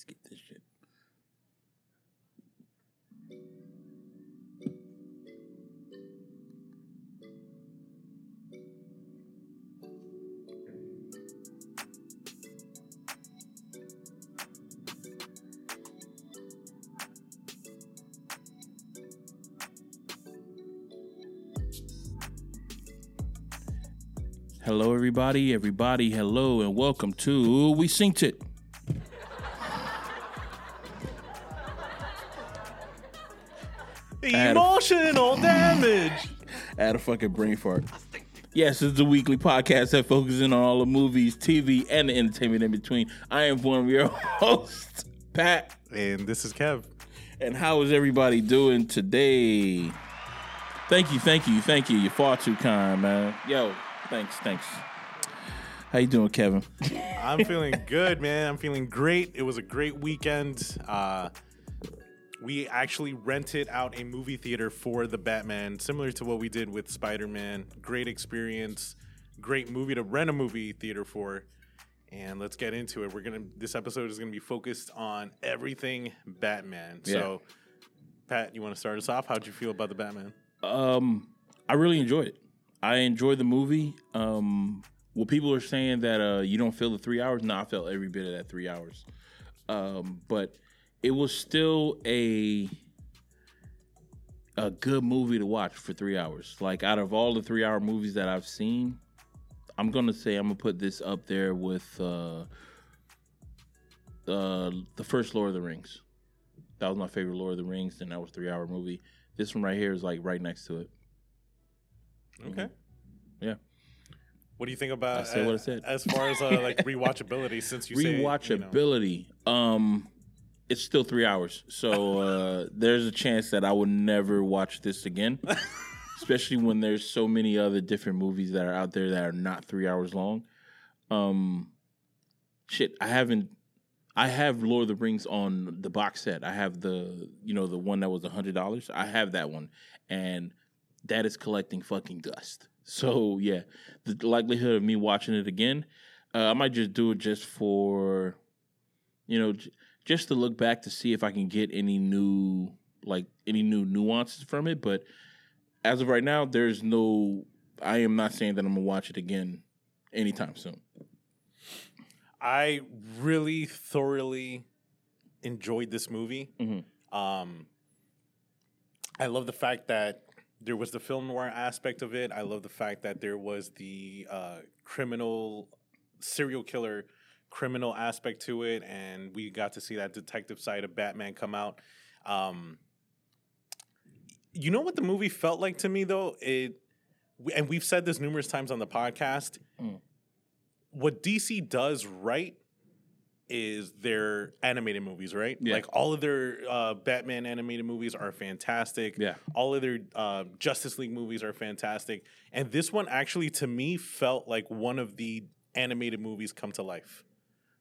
Let's get this shit. Hello, everybody. Everybody, hello, and welcome to We Synced It. I had a fucking brain fart. Yes, it's the weekly podcast that focuses in on all the movies, TV, and the entertainment in between. I am one of your hosts, Pat. And this is Kev. And how is everybody doing today? Thank you, thank you, thank you. You're far too kind, man. Yo, thanks, thanks. How you doing, Kevin? I'm feeling good, man. I'm feeling great. It was a great weekend. Uh, we actually rented out a movie theater for the Batman, similar to what we did with Spider Man. Great experience, great movie to rent a movie theater for. And let's get into it. We're gonna. This episode is gonna be focused on everything Batman. So, Pat, you want to start us off? How'd you feel about the Batman? Um, I really enjoyed it. I enjoyed the movie. Um, well, people are saying that uh, you don't feel the three hours. No, I felt every bit of that three hours. Um, but it was still a a good movie to watch for three hours. Like out of all the three hour movies that I've seen, I'm gonna say I'm gonna put this up there with uh, uh, the first Lord of the Rings. That was my favorite Lord of the Rings, and that was a three hour movie. This one right here is like right next to it. Okay. Yeah. What do you think about I said what I said. as far as uh, like rewatchability? Since you say you know- Rewatchability. Um, it's still three hours, so uh, there's a chance that I will never watch this again. Especially when there's so many other different movies that are out there that are not three hours long. Um, shit, I haven't. I have Lord of the Rings on the box set. I have the you know the one that was a hundred dollars. I have that one, and that is collecting fucking dust. So yeah, the likelihood of me watching it again, uh, I might just do it just for, you know, j- just to look back to see if I can get any new like any new nuances from it. But as of right now, there's no. I am not saying that I'm gonna watch it again anytime soon. I really thoroughly enjoyed this movie. Mhm. Um, I love the fact that there was the film noir aspect of it. I love the fact that there was the uh, criminal, serial killer, criminal aspect to it, and we got to see that detective side of Batman come out. Um, you know what the movie felt like to me though? It, and we've said this numerous times on the podcast. Mm. What DC does right is their animated movies, right? Yeah. Like all of their uh, Batman animated movies are fantastic. Yeah. All of their uh, Justice League movies are fantastic. And this one actually, to me, felt like one of the animated movies come to life.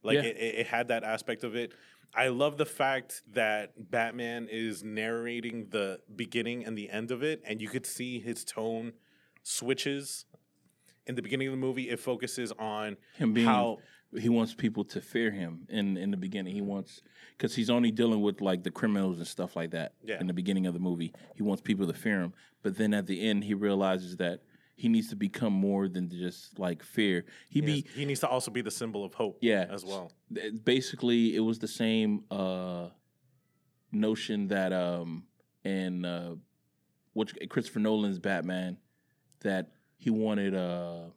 Like Yeah. it, it, had that aspect of it. I love the fact that Batman is narrating the beginning and the end of it, and you could see his tone switches. In the beginning of the movie, it focuses on Him being how he wants people to fear him in in the beginning. He wants because he's only dealing with like the criminals and stuff like that. Yeah. In the beginning of the movie, he wants people to fear him, but then at the end, he realizes that he needs to become more than just like fear. He he, be he needs to also be the symbol of hope. Yeah. as well. basically it was the same uh notion that um in uh what Christopher Nolan's Batman that he wanted uh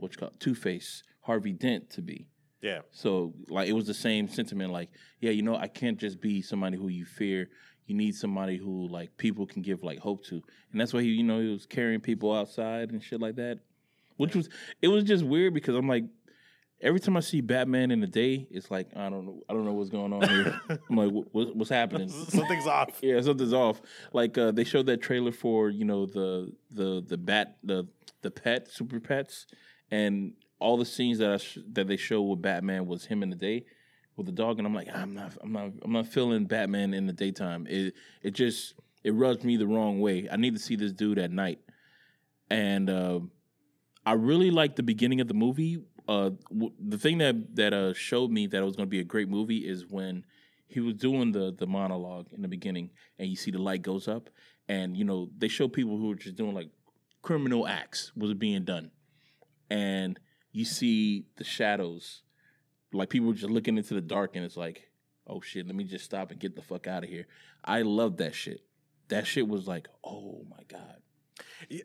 what you call Two Face Harvey Dent to be. Yeah, So like it was the same sentiment like yeah you know I can't just be somebody who you fear you need somebody who like people can give like hope to. And that's why he you know he was carrying people outside and shit like that which was it was just weird because I'm like every time I see Batman in the day it's like I don't know I don't know what's going on here. I'm like what, what- what's happening? Something's off. yeah, something's off. Like uh, they showed that trailer for you know the the the bat the the pet super pets, and all the scenes that I sh- that they show with Batman was him in the day with the dog, and I'm like I'm not I'm not I'm not feeling Batman in the daytime. It it just it rubs me the wrong way. I need to see this dude at night, and uh, I really like the beginning of the movie uh, w- the thing that that uh, showed me that it was going to be a great movie is when he was doing the the monologue in the beginning, and you see the light goes up, and you know they show people who are just doing like criminal acts was being done, and you see the shadows, like people just looking into the dark, and it's like, oh shit, let me just stop and get the fuck out of here. I love that shit. That shit was like, oh my god.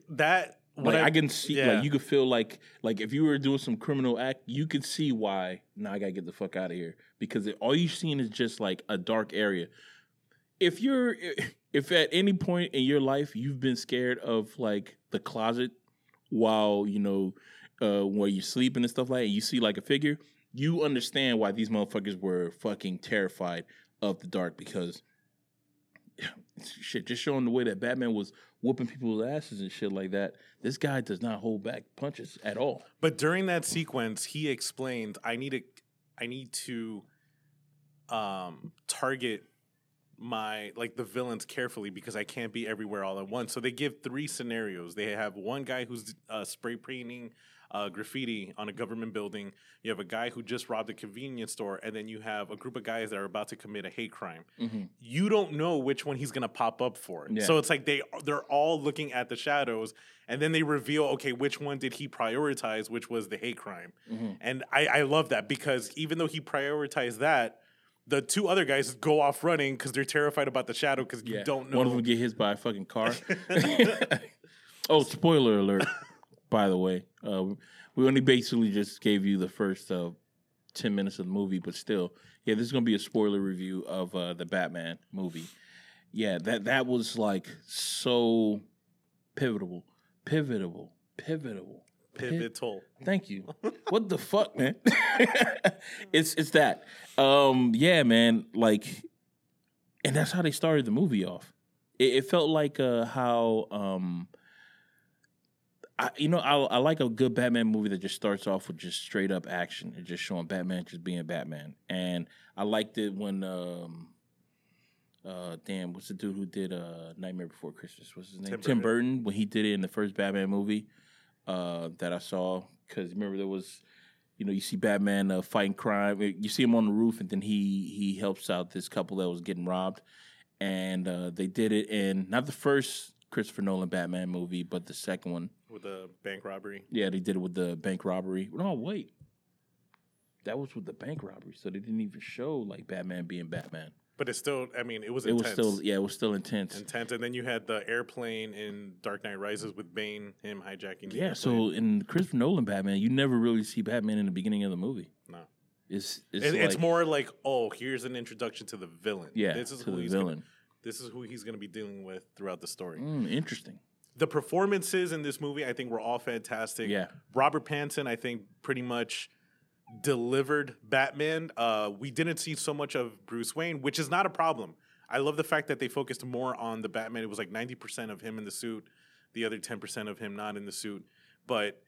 That Like what I, can see, yeah. like you could feel like, like if you were doing some criminal act, you could see why. Now I gotta get the fuck out of here because it, all you've seen is just like a dark area. If you're, if at any point in your life you've been scared of like the closet while you know uh, where you're sleeping and stuff like, that, and you see like a figure, you understand why these motherfuckers were fucking terrified of the dark because shit, just showing the way that Batman was whooping people's asses and shit like that. This guy does not hold back punches at all. But during that sequence, he explained, "I need to, I need to, um, target my like the villains carefully because I can't be everywhere all at once." So they give three scenarios. They have one guy who's uh, spray painting uh, graffiti on a government building. You have a guy who just robbed a convenience store, and then you have a group of guys that are about to commit a hate crime. You don't know which one he's gonna pop up for. Yeah. So it's like they they're all looking at the shadows, and then they reveal, okay, which one did he prioritize? Which was the hate crime? And I, I love that because even though he prioritized that, the two other guys go off running because they're terrified about the shadow because you don't know. One of them get hit by a fucking car. oh, spoiler alert! By the way, uh, we only basically just gave you the first uh, ten minutes of the movie, but still, yeah, this is gonna be a spoiler review of uh, the Batman movie. Yeah, that that was like so pivotal, pivotal, pivotal. pivotal. Thank you. what the fuck, man? it's it's that. Um, yeah, man. Like, and that's how they started the movie off. It, it felt like uh, how um, I you know I I like a good Batman movie that just starts off with just straight up action and just showing Batman just being Batman. And I liked it when um. Uh, damn, what's the dude who did uh Nightmare Before Christmas? What's his name? Tim Tim Burton. Burton when he did it in the first Batman movie uh, that I saw because remember there was, you know, you see Batman uh, fighting crime. You see him on the roof, and then he he helps out this couple that was getting robbed, and uh, they did it in not the first Christopher Nolan Batman movie, but the second one. with the bank robbery. Yeah, they did it with the bank robbery. No, wait, that was with the bank robbery, so they didn't even show like Batman being Batman. But it's still, I mean, it was It was still, yeah, it was still intense. intense. And then you had the airplane in Dark Knight Rises with Bane, him hijacking. Yeah, airplane. so in Christopher Nolan Batman, you never really see Batman in the beginning of the movie. no. It's it's, It- it's more like, oh, here's an introduction to the villain. yeah this is to who the he's villain. Gonna, this is who he's going to be dealing with throughout the story. Mm, interesting. The performances in this movie, I think, were all fantastic. Yeah. Robert Pattinson, I think, pretty much delivered Batman. Uh, we didn't see so much of Bruce Wayne, which is not a problem. I love the fact that they focused more on the Batman. It was like ninety percent of him in the suit, the other ten percent of him not in the suit. But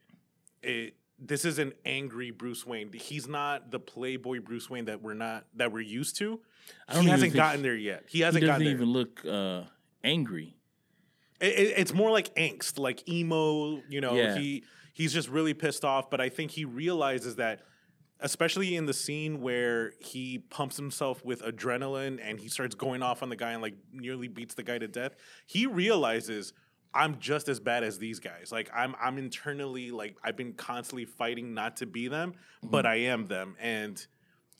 it this is an angry Bruce Wayne. He's not the playboy Bruce Wayne that we're not that we're used to. I don't He hasn't gotten there yet. He hasn't gotten there. he doesn't even look uh, angry. It, it- it's more like angst, like emo. You know, Yeah. he he's just really pissed off. But I think he realizes that, especially in the scene where he pumps himself with adrenaline and he starts going off on the guy and like nearly beats the guy to death. He realizes I'm just as bad as these guys. Like I'm I'm internally like I've been constantly fighting not to be them, but I am them and.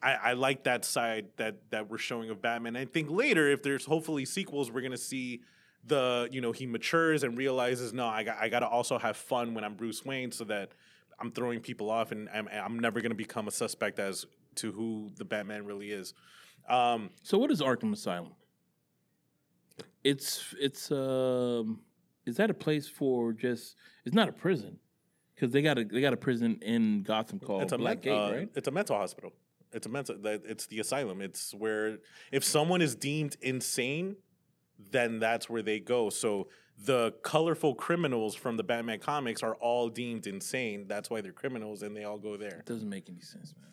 I, I like that side that that we're showing of Batman. I think later, if there's hopefully sequels, we're gonna see the you know he matures and realizes no, I got I got to also have fun when I'm Bruce Wayne, so that I'm throwing people off and I'm, I'm never gonna become a suspect as to who the Batman really is. Um, So what is Arkham Asylum? It's it's um is that a place for just it's not a prison because they got a they got a prison in Gotham called it's a Black men- Gate, uh, right? It's a mental hospital. It's a mental. that- It's the asylum. It's where if someone is deemed insane, then that's where they go. So the colorful criminals from the Batman comics are all deemed insane. That's why they're criminals, and they all go there. It doesn't make any sense, man.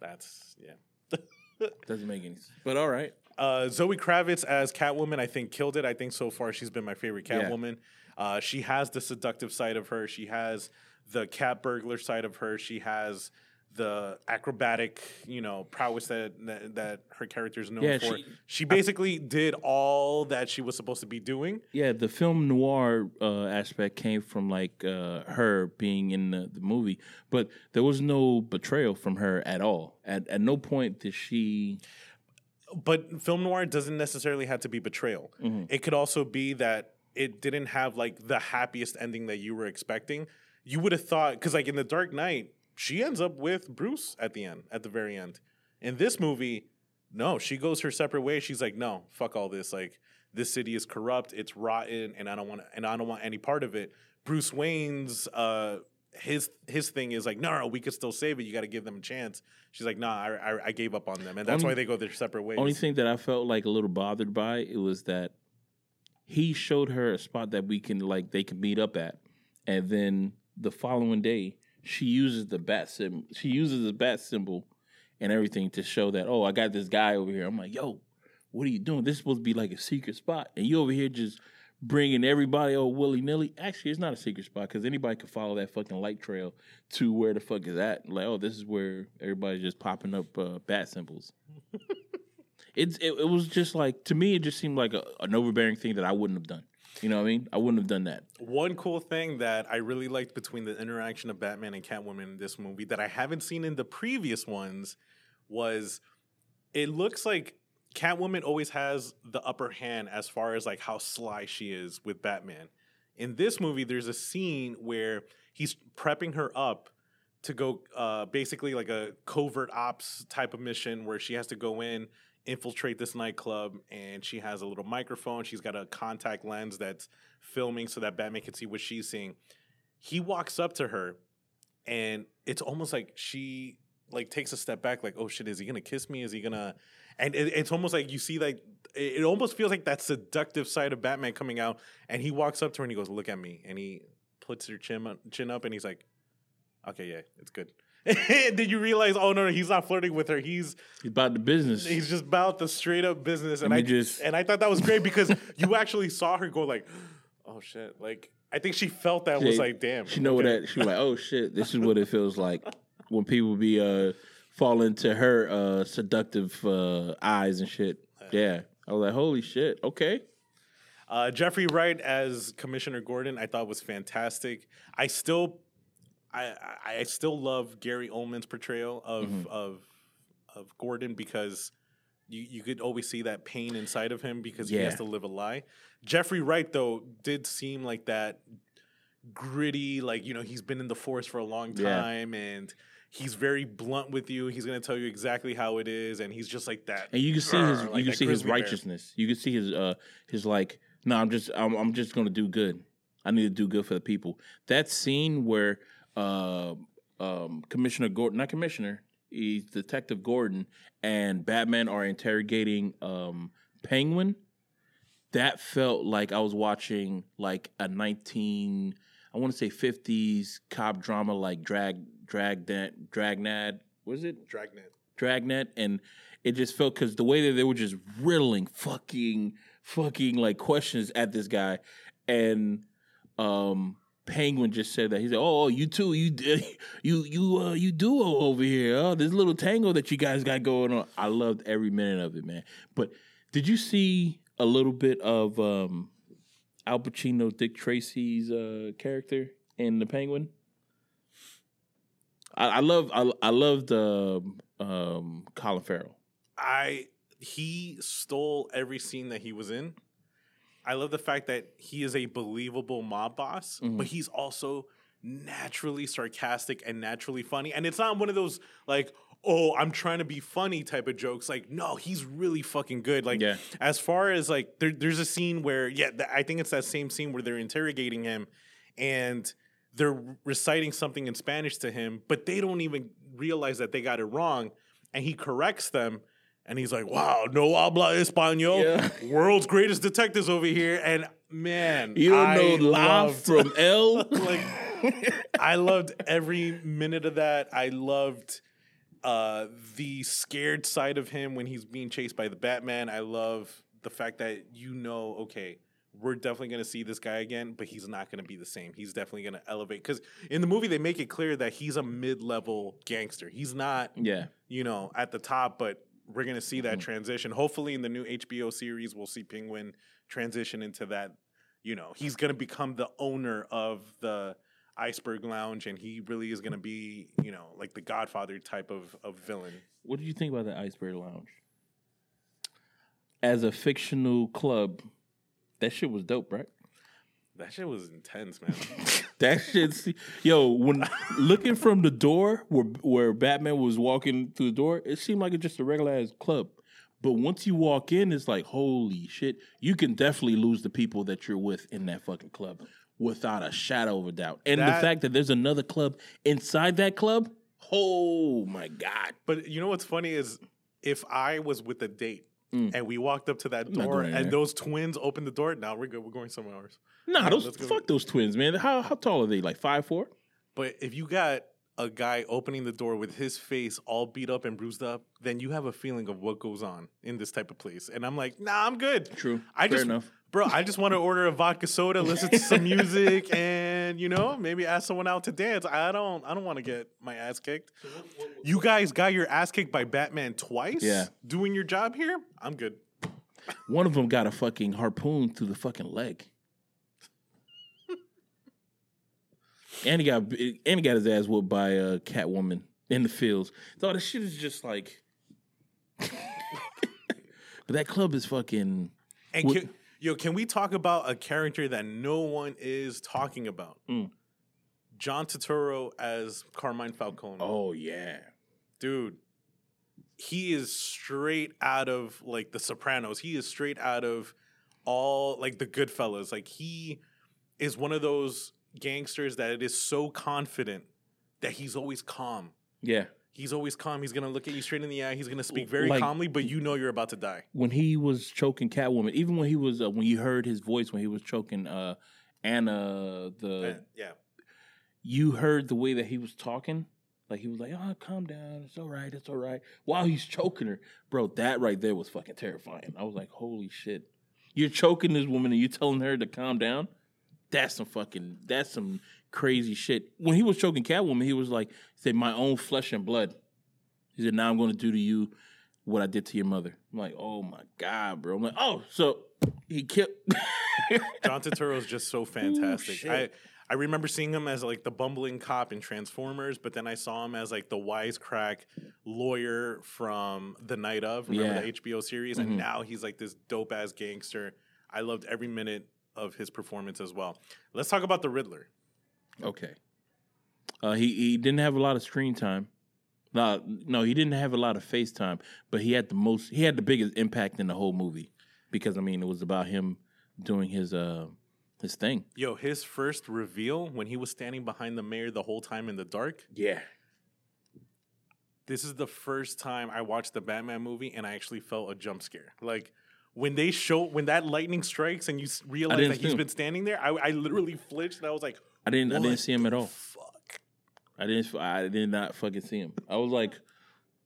That's yeah. Doesn't make any sense. But all right, Uh, Zoe Kravitz as Catwoman, I think killed it. I think so far she's been my favorite Yeah. Catwoman. Uh, she has the seductive side of her. She has the cat burglar side of her. She has the acrobatic, you know, prowess that that, that her character is known Yeah, for. she- She, basically did all that she was supposed to be doing. Yeah, the film noir uh, aspect came from like uh, her being in the, the movie, but there was no betrayal from her at all. At at no point did she. But film noir doesn't necessarily have to be betrayal. Mm-hmm. It could also be that it didn't have like the happiest ending that you were expecting. You would have thought because like in the Dark Knight, she ends up with Bruce at the end, at the very end. In this movie, no, she goes her separate way. She's like, no, fuck all this. Like this city is corrupt, it's rotten, and I don't want and I don't want any part of it. Bruce Wayne's uh his his thing is like, no, no, we could still save it. You got to give them a chance. She's like, nah, I, I, I gave up on them, and that's Only- why they go their separate ways. Only thing that I felt like a little bothered by it was that he showed her a spot that we can like they can meet up at, and then the following day she uses the bat symbol. She uses the bat symbol and everything to show that oh I got this guy over here. I'm like yo, what are you doing? This is supposed to be like a secret spot, and you over here just bringing everybody oh willy nilly. Actually, it's not a secret spot because anybody could follow that fucking light trail to where the fuck is that. Like oh this is where everybody's just popping up uh, bat symbols. It's it, it was just like to me it just seemed like a, an overbearing thing that I wouldn't have done. You know what I mean? I wouldn't have done that. One cool thing that I really liked between the interaction of Batman and Catwoman in this movie that I haven't seen in the previous ones was it looks like Catwoman always has the upper hand as far as like how sly she is with Batman. In this movie, there's a scene where he's prepping her up to go uh, basically like a covert ops type of mission where she has to go in, infiltrate this nightclub, and she has a little microphone. She's got a contact lens that's filming so that Batman can see what she's seeing. He walks up to her, and it's almost like she like takes a step back, like, "Oh shit, is he gonna kiss me? Is he gonna?" And it, it's almost like you see like it, it almost feels like that seductive side of Batman coming out, and he walks up to her and he goes, "Look at me," and he puts her chin up, chin up, and he's like, "Okay, yeah, it's good." then you realize, oh no, no, he's not flirting with her. He's He's about the business. he's just about the straight up business, and I just- and I thought that was great because you actually saw her go like, oh shit, like I think she felt that was like, damn, She know okay. that she was like, oh shit, this is what it feels like when people be uh fall into her uh seductive uh eyes and shit. Yeah. I was like, holy shit, okay. Uh, Jeffrey Wright as Commissioner Gordon, I thought was fantastic. I still, I, I, still love Gary Oldman's portrayal of Mhm. of of Gordon because you you could always see that pain inside of him because he has to live a lie. Jeffrey Wright though did seem like that gritty, like you know he's been in the force for a long Yeah. time and. He's very blunt with you. He's gonna tell you exactly how it is, and he's just like that. And you can see his Grr, you can see his grizzly bear. righteousness. You can see his uh his like, no, I'm just I'm I'm just gonna do good. I need to do good for the people. That scene where uh um Commissioner Gordon not Commissioner, he's Detective Gordon and Batman are interrogating um Penguin. That felt like I was watching like a nineteen I want to say fifties cop drama like drag drag that dragnad was it Dragnet. Dragnet, and it just felt because the way that they were just riddling fucking fucking like questions at this guy, and um Penguin just said that he said, "Oh, you too, you you you uh you duo over here, oh this little tango that you guys got going on." I loved every minute of it, man. But did you see a little bit of um Al Pacino, Dick Tracy's uh character in the Penguin? I, I love I, I loved um, um, Colin Farrell. I he stole every scene that he was in. I love the fact that he is a believable mob boss, Mhm. but he's also naturally sarcastic and naturally funny. And it's not one of those like, oh, I'm trying to be funny type of jokes. Like, no, he's really fucking good. Like, Yeah. as far as like, there, there's a scene where, yeah, th- I think it's that same scene where they're interrogating him and they're reciting something in Spanish to him, but they don't even realize that they got it wrong. And he corrects them. And he's like, wow, no habla español. Yeah. World's greatest detectives over here. And man, You don't I know loved- from L. like I loved every minute of that. I loved uh, the scared side of him when he's being chased by the Batman. I love the fact that you know, okay, we're definitely going to see this guy again, but he's not going to be the same. He's definitely going to elevate because in the movie they make it clear that he's a mid-level gangster. He's not, Yeah. you know, at the top, but we're going to see that Mhm. transition. Hopefully, in the new HBO series, we'll see Penguin transition into that. You know, he's going to become the owner of the Iceberg Lounge, and he really is going to be, you know, like the Godfather type of of villain. What did you think about the Iceberg Lounge? As a fictional club, that shit was dope, right? That shit was intense, man. That shit, yo, when looking from the door where where Batman was walking through the door, it seemed like it's just a regular ass club. But once you walk in, it's like, holy shit, you can definitely lose the people that you're with in that fucking club without a shadow of a doubt. And the fact that there's another club inside that club, oh my God. But you know what's funny is if I was with a date Mm. and we walked up to that door and there. those twins opened the door, now we're good. We're going somewhere else. Nah, those fuck those twins, man. How how tall are they? Like five four? But if you got a guy opening the door with his face all beat up and bruised up, then you have a feeling of what goes on in this type of place. And I'm like, nah, I'm good. True. I Fair just, enough. Bro, I just want to order a vodka soda, listen to some music, and you know, maybe ask someone out to dance. I don't, I don't want to get my ass kicked. You guys got your ass kicked by Batman twice. Yeah. doing your job here. I'm good. One of them got a fucking harpoon through the fucking leg. and he got and he got his ass whooped by a Catwoman in the fields. So this shit is just like. but that club is fucking. And What- can, yo, can we talk about a character that no one is talking about? Mm. John Turturro as Carmine Falcone. Oh yeah. dude he is straight out of like the sopranos he is straight out of all like the goodfellas like he is one of those gangsters that is so confident that he's always calm Yeah. He's always calm he's gonna look at you straight in the eye he's gonna speak very Like- calmly but you know you're about to die When he was choking Catwoman, even when he was uh, when you heard his voice when he was choking uh Anna the Uh, yeah you heard the way that he was talking. Like he was like, "Oh, calm down. It's all right. It's all right." While he's choking her, bro, that right there was fucking terrifying. I was like, "Holy shit!" You're choking this woman and you're telling her to calm down. That's some fucking. That's some crazy shit. When he was choking Catwoman, he was like, he "Said my own flesh and blood." He said, "Now I'm going to do to you what I did to your mother." I'm like, "Oh my god, bro!" I'm like, "Oh, so he killed." john Turturro is just so fantastic shit. i I remember seeing him as like the bumbling cop in Transformers, but then I saw him as like the wisecrack lawyer from The Night of, remember Yeah. the HBO series? Mhm. And now he's like this dope ass gangster. I loved every minute of his performance as well. Let's talk about the Riddler. Okay. Uh, he he didn't have a lot of screen time. No, no, he didn't have a lot of face time, but he had the most. He had the biggest impact in the whole movie because I mean it was about him doing his uh his thing. Yo, his first reveal when he was standing behind the mayor the whole time in the dark. Yeah. This is the first time I watched the Batman movie and I actually felt a jump scare. Like when they show when that lightning strikes and you realize that he's him. been standing there, I, I literally flinched and I was like, I didn't. I didn't see him at all. Fuck. I didn't. I did not fucking see him. I was like,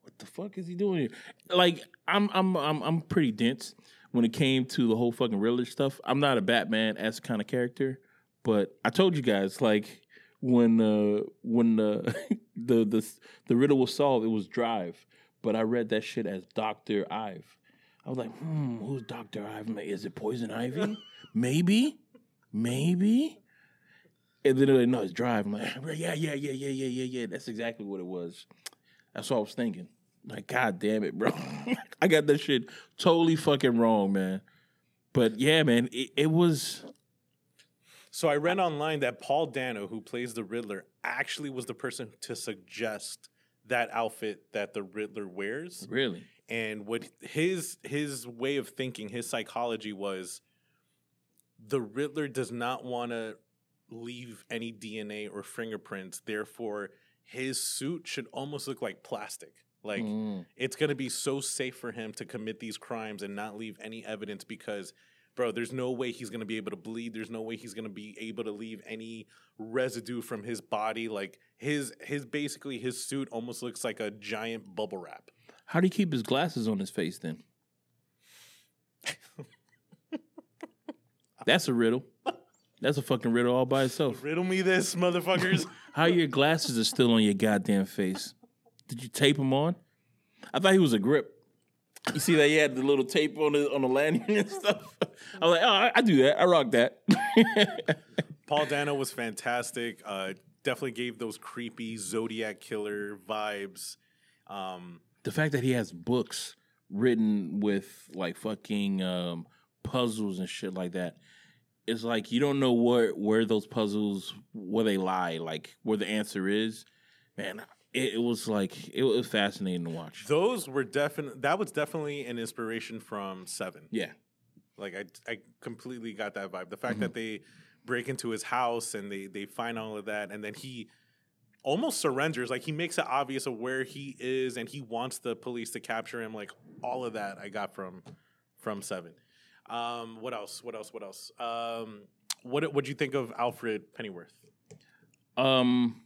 "What the fuck is he doing here?" Like, I'm, I'm, I'm, I'm pretty dense when it came to the whole fucking Riddler stuff. I'm not a Batman as kind of character, but I told you guys, like, when, uh, when the, the, the, the riddle was solved, it was Drive, but I read that shit as Doctor Ive. I was like, hmm, who's Doctor Ive? Is it Poison Ivy? Maybe, maybe. And then they're like, no, it's drive. I'm like, yeah, yeah, yeah, yeah, yeah, yeah, yeah. That's exactly what it was. That's what I was thinking. Like, god damn it, bro. I got that shit totally fucking wrong, man. But yeah, man, it, it was So I read online that Paul Dano, who plays the Riddler, actually was the person to suggest that outfit that the Riddler wears. really And what his his way of thinking, his psychology was the Riddler does not want to leave any DNA or fingerprints. Therefore, his suit should almost look like plastic. Like Mm. it's going to be so safe for him to commit these crimes and not leave any evidence because bro there's no way he's going to be able to bleed there's no way he's going to be able to leave any residue from his body like his his basically his suit almost looks like a giant bubble wrap How do you keep his glasses on his face then? That's a riddle. That's a fucking riddle all by itself. Riddle me this, motherfuckers. How your glasses are still on your goddamn face? Did you tape them on? I thought he was a grip. You see that he had the little tape on the on the lanyard and stuff. I was like, oh, I, I do that. I rock that. Paul Dano was fantastic. Uh, definitely gave those creepy Zodiac killer vibes. Um, the fact that he has books written with like fucking um, puzzles and shit like that. It's like you don't know where where those puzzles where they lie, like where the answer is. Man, it, it was like it was fascinating to watch. those were definitely that was definitely an inspiration from Seven. Yeah, Like I, I completely got that vibe. The fact mm-hmm. that they break into his house and they they find all of that, and then he almost surrenders. Like he makes it obvious of where he is, and he wants the police to capture him. Like all of that, I got from from Seven. Um, what else? What else? What else? Um, what would you think of Alfred Pennyworth? Um,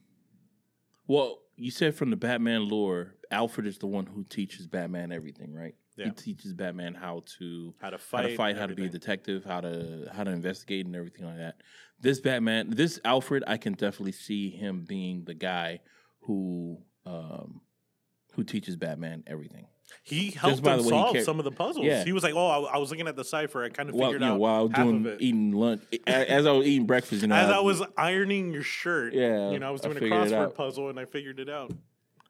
well, you said from the Batman lore, Alfred is the one who teaches Batman everything, right? Yeah. He teaches Batman how to How to fight, how to fight, how to be a detective, how to how to investigate, and everything like that. This Batman, this Alfred, I can definitely see him being the guy who um who teaches Batman everything. He helped him the way he solve some of the puzzles. Yeah. He was like, "Oh, I, I was looking at the cipher. I kind of While figured you know, out while I was doing of it." eating lunch, as I was eating breakfast, you know, As I was ironing your shirt, Yeah, you know, I was doing a crossword puzzle and I figured it out.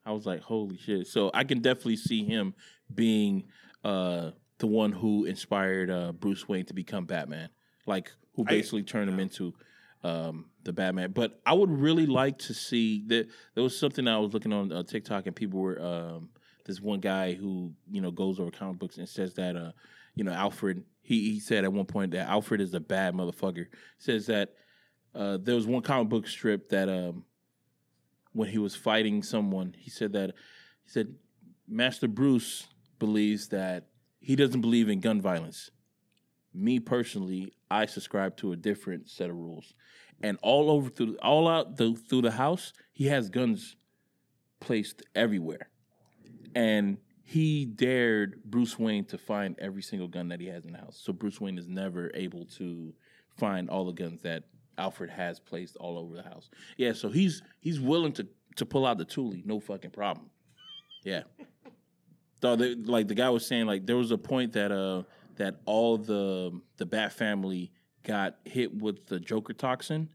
I was like, holy shit. So I can definitely see him being uh, the one who inspired uh, Bruce Wayne to become Batman, like who I- basically turned him into um, the Batman. But I would really like to see that there was something I was looking on uh, TikTok and people were um, this one guy who you know goes over comic books and says that uh, you know Alfred. He he said at one point that Alfred is a bad motherfucker. Says that uh, there was one comic book strip that um, when he was fighting someone, he said that he said Master Bruce believes that he doesn't believe in gun violence. Me personally, I subscribe to a different set of rules, and all over through all out the, through the house, he has guns placed everywhere, and he dared Bruce Wayne to find every single gun that he has in the house. So Bruce Wayne is never able to find all the guns that Alfred has placed all over the house. Yeah, so he's he's willing to to pull out the Thule, no fucking problem. Yeah. So they, like the guy was saying, like there was a point that uh that all the the Bat family got hit with the Joker toxin,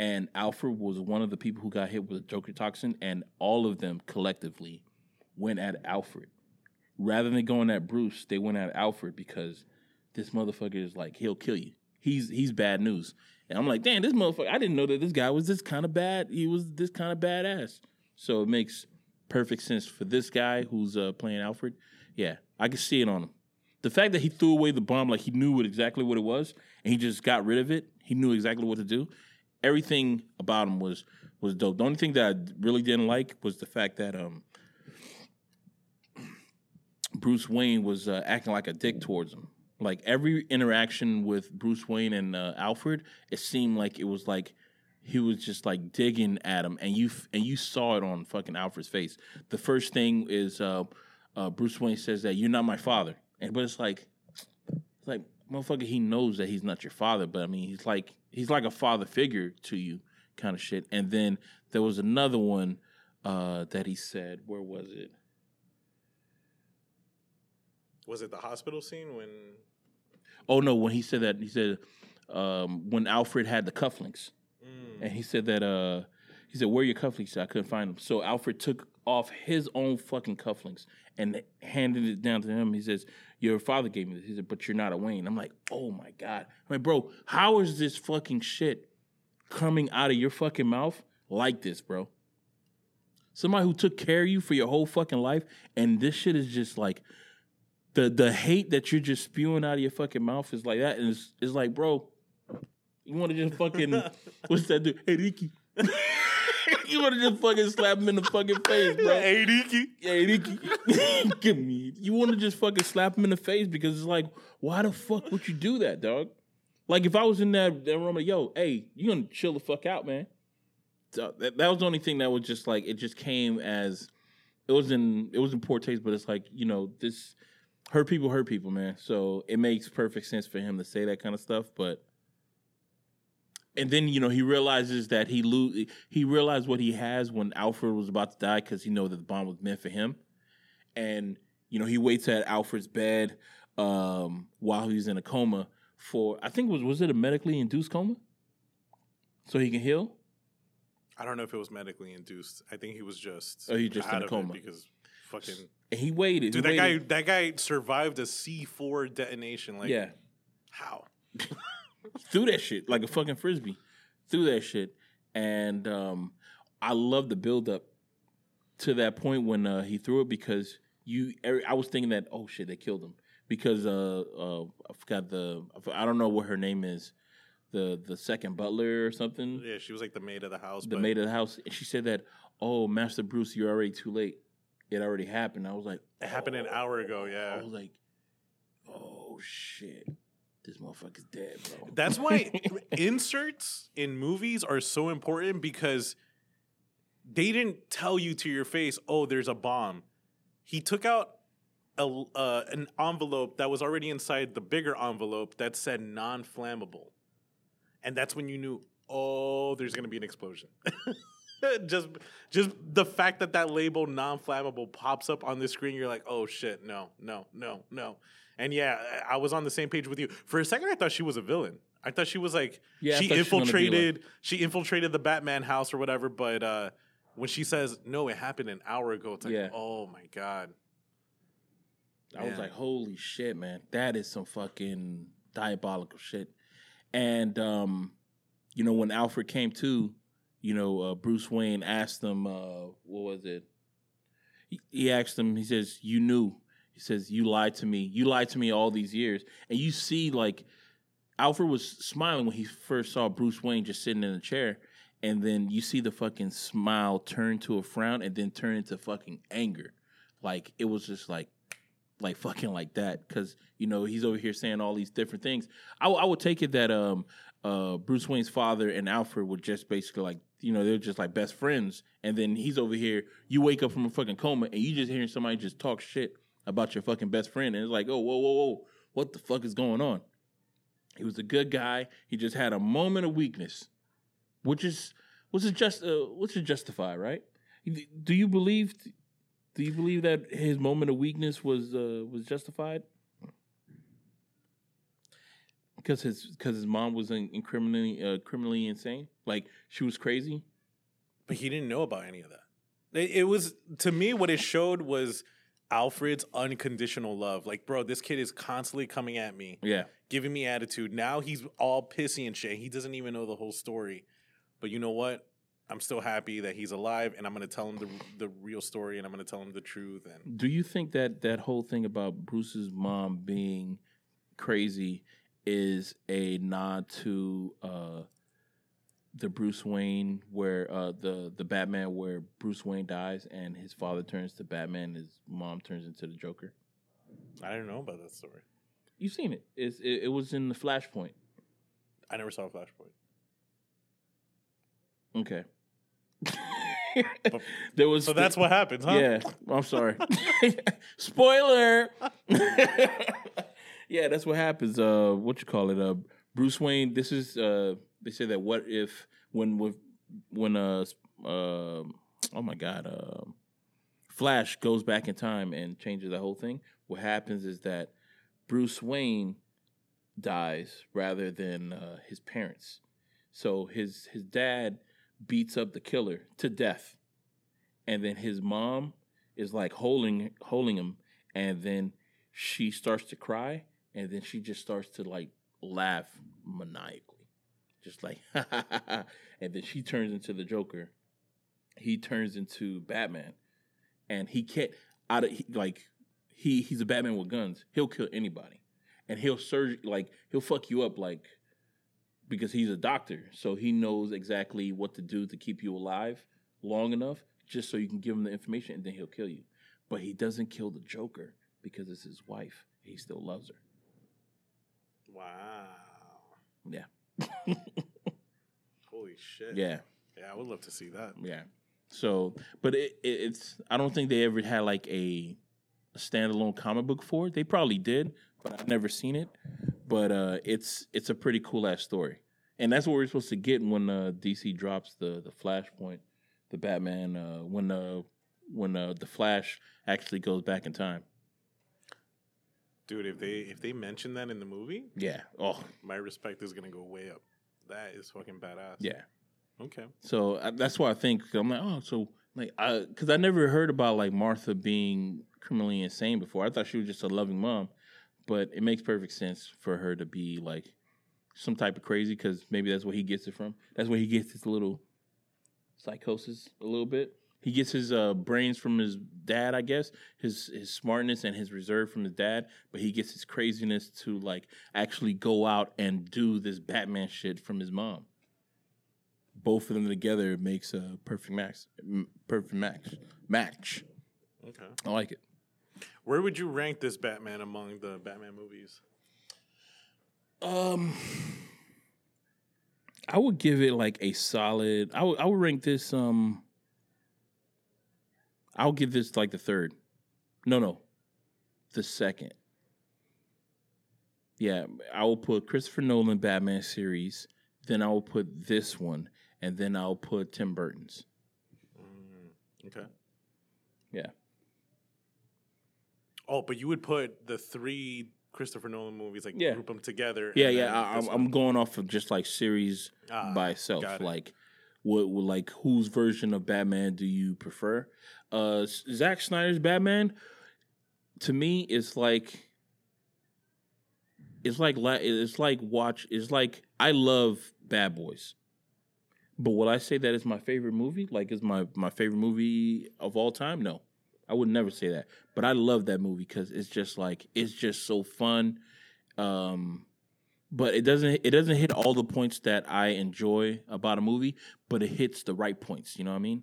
and Alfred was one of the people who got hit with the Joker toxin, and all of them collectively went at Alfred. Rather than going at Bruce, they went at Alfred because this motherfucker is like he'll kill you. He's he's bad news. And I'm like, damn, this motherfucker. I didn't know that this guy was this kind of bad. He was this kind of badass. So it makes perfect sense for this guy who's uh, playing Alfred. Yeah, I can see it on him. The fact that he threw away the bomb like he knew what exactly what it was, and he just got rid of it. He knew exactly what to do. Everything about him was was dope. The only thing that I really didn't like was the fact that um Bruce Wayne was uh, acting like a dick towards him. Like every interaction with Bruce Wayne and uh, Alfred, it seemed like it was like he was just like digging at him, and you f- and you saw it on fucking Alfred's face. The first thing is uh, uh, Bruce Wayne says that you're not my father, and but it's like, it's like motherfucker, he knows that he's not your father, but I mean, he's like he's like a father figure to you, kind of shit. And then there was another one uh, that he said, where was it? Was it the hospital scene when? Oh no, when he said that, he said um, when Alfred had the cufflinks, Mm. and he said that uh, he said, "Where are your cufflinks?" I couldn't find them. So Alfred took off his own fucking cufflinks and handed it down to him. He says, "Your father gave me this." He said, "But you're not a Wayne." I'm like, "Oh my god!" I'm like, "Bro, how is this fucking shit coming out of your fucking mouth like this, bro?" Somebody who took care of you for your whole fucking life, and this shit is just like the the hate that you're just spewing out of your fucking mouth is like that, and it's, it's like, bro, you want to just fucking what's that dude? Hey, Ricky. you want to just fucking slap him in the fucking face, bro? Hey, Diki. Hey, Ricky, give me. You want to just fucking slap him in the face because it's like, why the fuck would you do that, dog? Like if I was in that, that room, like, yo, hey, you gonna chill the fuck out, man. So that, that was the only thing that was just like it just came as it was in it was in poor taste, but it's like you know this hurt people hurt people, man. So it makes perfect sense for him to say that kind of stuff. But and then you know he realizes that he lose he realized what he has when Alfred was about to die because he know that the bomb was meant for him, and you know he waits at Alfred's bed um, while he's in a coma for I think it was was it a medically induced coma, so he can heal. I don't know if it was medically induced. I think he was just Oh, he just in a coma. because fucking And he waited. dude. he That waited. guy that guy survived a C four detonation. Like yeah, how? threw that shit like a fucking frisbee, threw that shit, and um, I love the build up to that point when uh, he threw it because you. I was thinking that oh shit they killed him because uh, uh I forgot the I don't know what her name is, the the second butler or something, Yeah, she was like the maid of the house. the maid of the house, and she said that oh Master Bruce you're already too late, it already happened. I was like It happened an "Oh." hour ago. Yeah, I was like oh shit this motherfucker's dead bro. that's why inserts in movies are so important because they didn't tell you to your face, "Oh, there's a bomb." He took out a, uh, an envelope that was already inside the bigger envelope that said non-flammable, and that's when you knew, "Oh, there's going to be an explosion." just, just the fact that that label non-flammable pops up on the screen, you're like, "Oh shit, no, no, no, no." And yeah, I was on the same page with you. For a second, I thought she was a villain. I thought she was like Yeah, she thought she was gonna be like- infiltrated she infiltrated the Batman house or whatever, but uh when she says no, it happened an hour ago, it's like, Yeah. oh my god. I was like, holy shit, man. That is some fucking diabolical shit. And um, you know, when Alfred came to, you know, uh, Bruce Wayne asked him, uh, what was it? He, he asked him, he says, You knew. He says, You lied to me. You lied to me all these years. And you see, like, Alfred was smiling when he first saw Bruce Wayne just sitting in a chair. And then you see the fucking smile turn to a frown and then turn into fucking anger. Like, it was just like, like fucking like that because you know he's over here saying all these different things. I, w- I would take it that um uh Bruce Wayne's father and Alfred were just basically like you know they're just like best friends, and then he's over here. You wake up from a fucking coma and you just hearing somebody just talk shit about your fucking best friend, and it's like oh whoa whoa whoa what the fuck is going on? He was a good guy. He just had a moment of weakness, which is which is just uh, which is justified, right? Do you believe? Do you believe that his moment of weakness was uh, was justified? Because his because his mom was in, in criminally uh, criminally insane, like she was crazy. But he didn't know about any of that. It, it was to me what it showed was Alfred's unconditional love. Like, bro, this kid is constantly coming at me, Yeah, giving me attitude. Now he's all pissy and shit. He doesn't even know the whole story. But you know what? I'm still happy that he's alive, and I'm gonna tell him the the real story, and I'm gonna tell him the truth. And Do you think that that whole thing about Bruce's mom being crazy is a nod to uh, the Bruce Wayne where uh, the the Batman where Bruce Wayne dies and his father turns to Batman, his mom turns into the Joker? I didn't know about that story. You've seen it. It's, it. It was in the Flashpoint. I never saw a Flashpoint. Okay. there was So that's what happens, huh? Yeah, I'm sorry. Spoiler. Yeah, that's what happens. Uh, what you call it? Uh, Bruce Wayne. This is. Uh, they say that what if when with when uh, uh oh my god, uh, Flash goes back in time and changes the whole thing. What happens is that Bruce Wayne dies rather than uh, his parents. So his his dad beats up the killer to death and then his mom is like holding holding him and then she starts to cry and then she just starts to like laugh maniacally just like and then she turns into the joker he turns into batman and he can't out of he, like he he's a batman with guns he'll kill anybody and he'll surge like he'll fuck you up like because he's a doctor so he knows exactly what to do to keep you alive long enough just so you can give him the information and then he'll kill you. But he doesn't kill the Joker because it's his wife. He still loves her. Wow. Yeah. Holy shit. Yeah. Yeah, I would love to see that. Yeah. So, but it, it, it's I don't think they ever had like a, a standalone comic book for it. They probably did, but I've never seen it. But uh, it's it's a pretty cool ass story. and that's what we're supposed to get when uh, DC drops the the Flashpoint, the Batman. Uh, when uh, when uh, the Flash actually goes back in time. Dude, if they if they mention that in the movie, Yeah. Oh, my respect is gonna go way up. That is fucking badass. yeah. Okay. So I, that's why I think I'm like, oh, so like, I because I never heard about like Martha being criminally insane before. I thought she was just a loving mom, but it makes perfect sense for her to be like some type of crazy because maybe that's where he gets it from. That's where he gets his little psychosis a little bit. He gets his uh, brains from his dad, I guess, his his smartness and his reserve from his dad, but he gets his craziness to like actually go out and do this Batman shit from his mom both of them together makes a perfect match. Perfect match. Match. Okay. I like it. Where would you rank this Batman among the Batman movies? Um, I would give it like a solid. I would. I would rank this. Um, I'll give this like the third. No, no, the second. Yeah, I will put Christopher Nolan Batman series. Then I will put this one, and then I'll put Tim Burton's. Mm, okay. Yeah. Oh, but you would put the three Christopher Nolan movies like Yeah. group them together. Yeah, yeah. I, I'm, I'm going off of just like series Ah, by itself. it. Like, what, like, whose version of Batman do you prefer? Uh, Zack Snyder's Batman, to me, it's like, it's like, it's like watch. It's like I love Bad Boys, but will I say that is my favorite movie? Like, is my my favorite movie of all time? No, I would never say that. But I love that movie because it's just like it's just so fun. Um, but it doesn't it doesn't hit all the points that I enjoy about a movie, but it hits the right points. You know what I mean?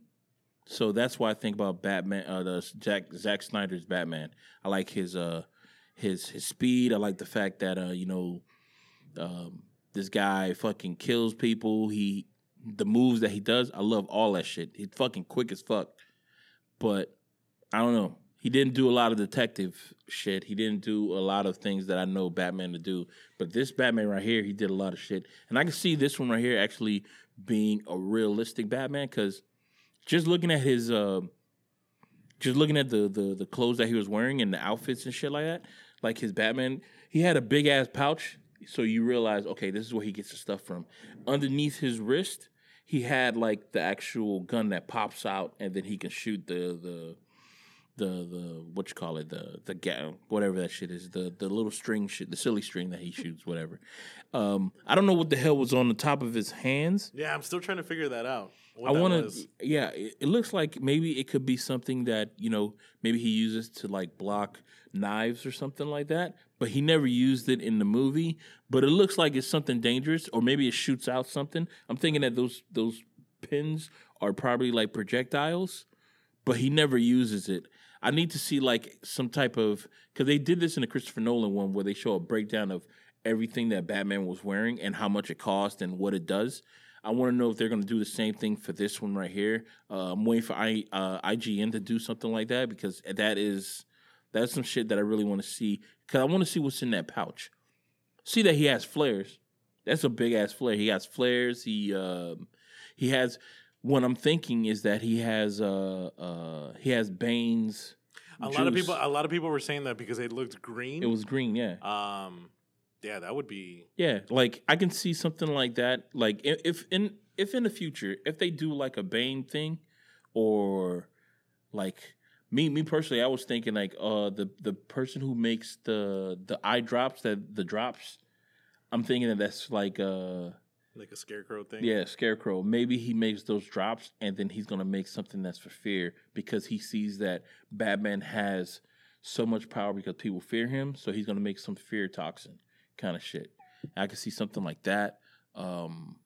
So that's why I think about Batman. Uh, the Jack Zack Snyder's Batman. I like his uh his his speed. I like the fact that uh you know um, this guy fucking kills people. He the moves that he does. I love all that shit. He's fucking quick as fuck. But I don't know. He didn't do a lot of detective shit. He didn't do a lot of things that I know Batman to do. But this Batman right here, he did a lot of shit. And I can see this one right here actually being a realistic Batman because just looking at his, uh, just looking at the, the the clothes that he was wearing and the outfits and shit like that, like his Batman, he had a big ass pouch. So you realize, okay, this is where he gets the stuff from. Underneath his wrist, he had like the actual gun that pops out, and then he can shoot the the the the what you call it the the ga- whatever that shit is the the little string shit the silly string that he shoots whatever. Um, I don't know what the hell was on the top of his hands. Yeah, I'm still trying to figure that out. What I want to, yeah. It, it looks like maybe it could be something that you know maybe he uses to like block knives or something like that. But he never used it in the movie. But it looks like it's something dangerous, or maybe it shoots out something. I'm thinking that those those pins are probably like projectiles, but he never uses it. I need to see like some type of because they did this in the Christopher Nolan one where they show a breakdown of everything that Batman was wearing and how much it cost and what it does. I want to know if they're going to do the same thing for this one right here. Uh, I'm waiting for I, uh, IGN to do something like that because that is that's some shit that I really want to see because I want to see what's in that pouch. See that he has flares. That's a big ass flare. He has flares. He um, he has. What I'm thinking is that he has uh uh he has Bane's. a lot of people. A lot of people were saying that because it looked green. It was green, yeah. Um, yeah, that would be. Yeah, like I can see something like that. Like if in if in the future, if they do like a Bane thing, or like me me personally, I was thinking like uh the the person who makes the the eye drops that the drops, I'm thinking that that's like uh Like a scarecrow thing. yeah Scarecrow. Maybe he makes those drops and then he's gonna make something that's for fear because he sees that Batman has so much power because people fear him, so he's gonna make some fear toxin kind of shit. I could see something like that. Um,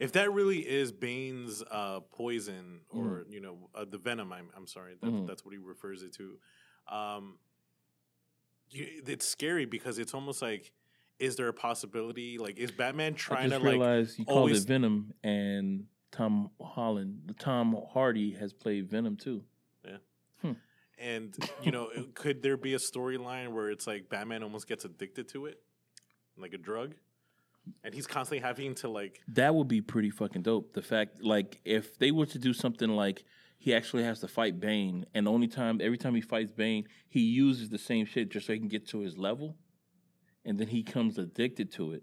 If that really is Bane's uh, poison, or Mm-hmm. you know, uh, the venom. I'm, I'm sorry, that, Mhm. that's what he refers it to. Um, it's scary because it's almost like, is there a possibility? Like, is Batman trying to just like? you called always- it Venom, and Tom Holland, Tom Hardy has played Venom too. Yeah. Hmm. And you know, could there be a storyline where it's like Batman almost gets addicted to it, like a drug? and he's constantly having to like That would be pretty fucking dope. The fact, like, if they were to do something like he actually has to fight Bane, and the only time, every time he fights Bane, he uses the same shit just so he can get to his level, and then he comes addicted to it.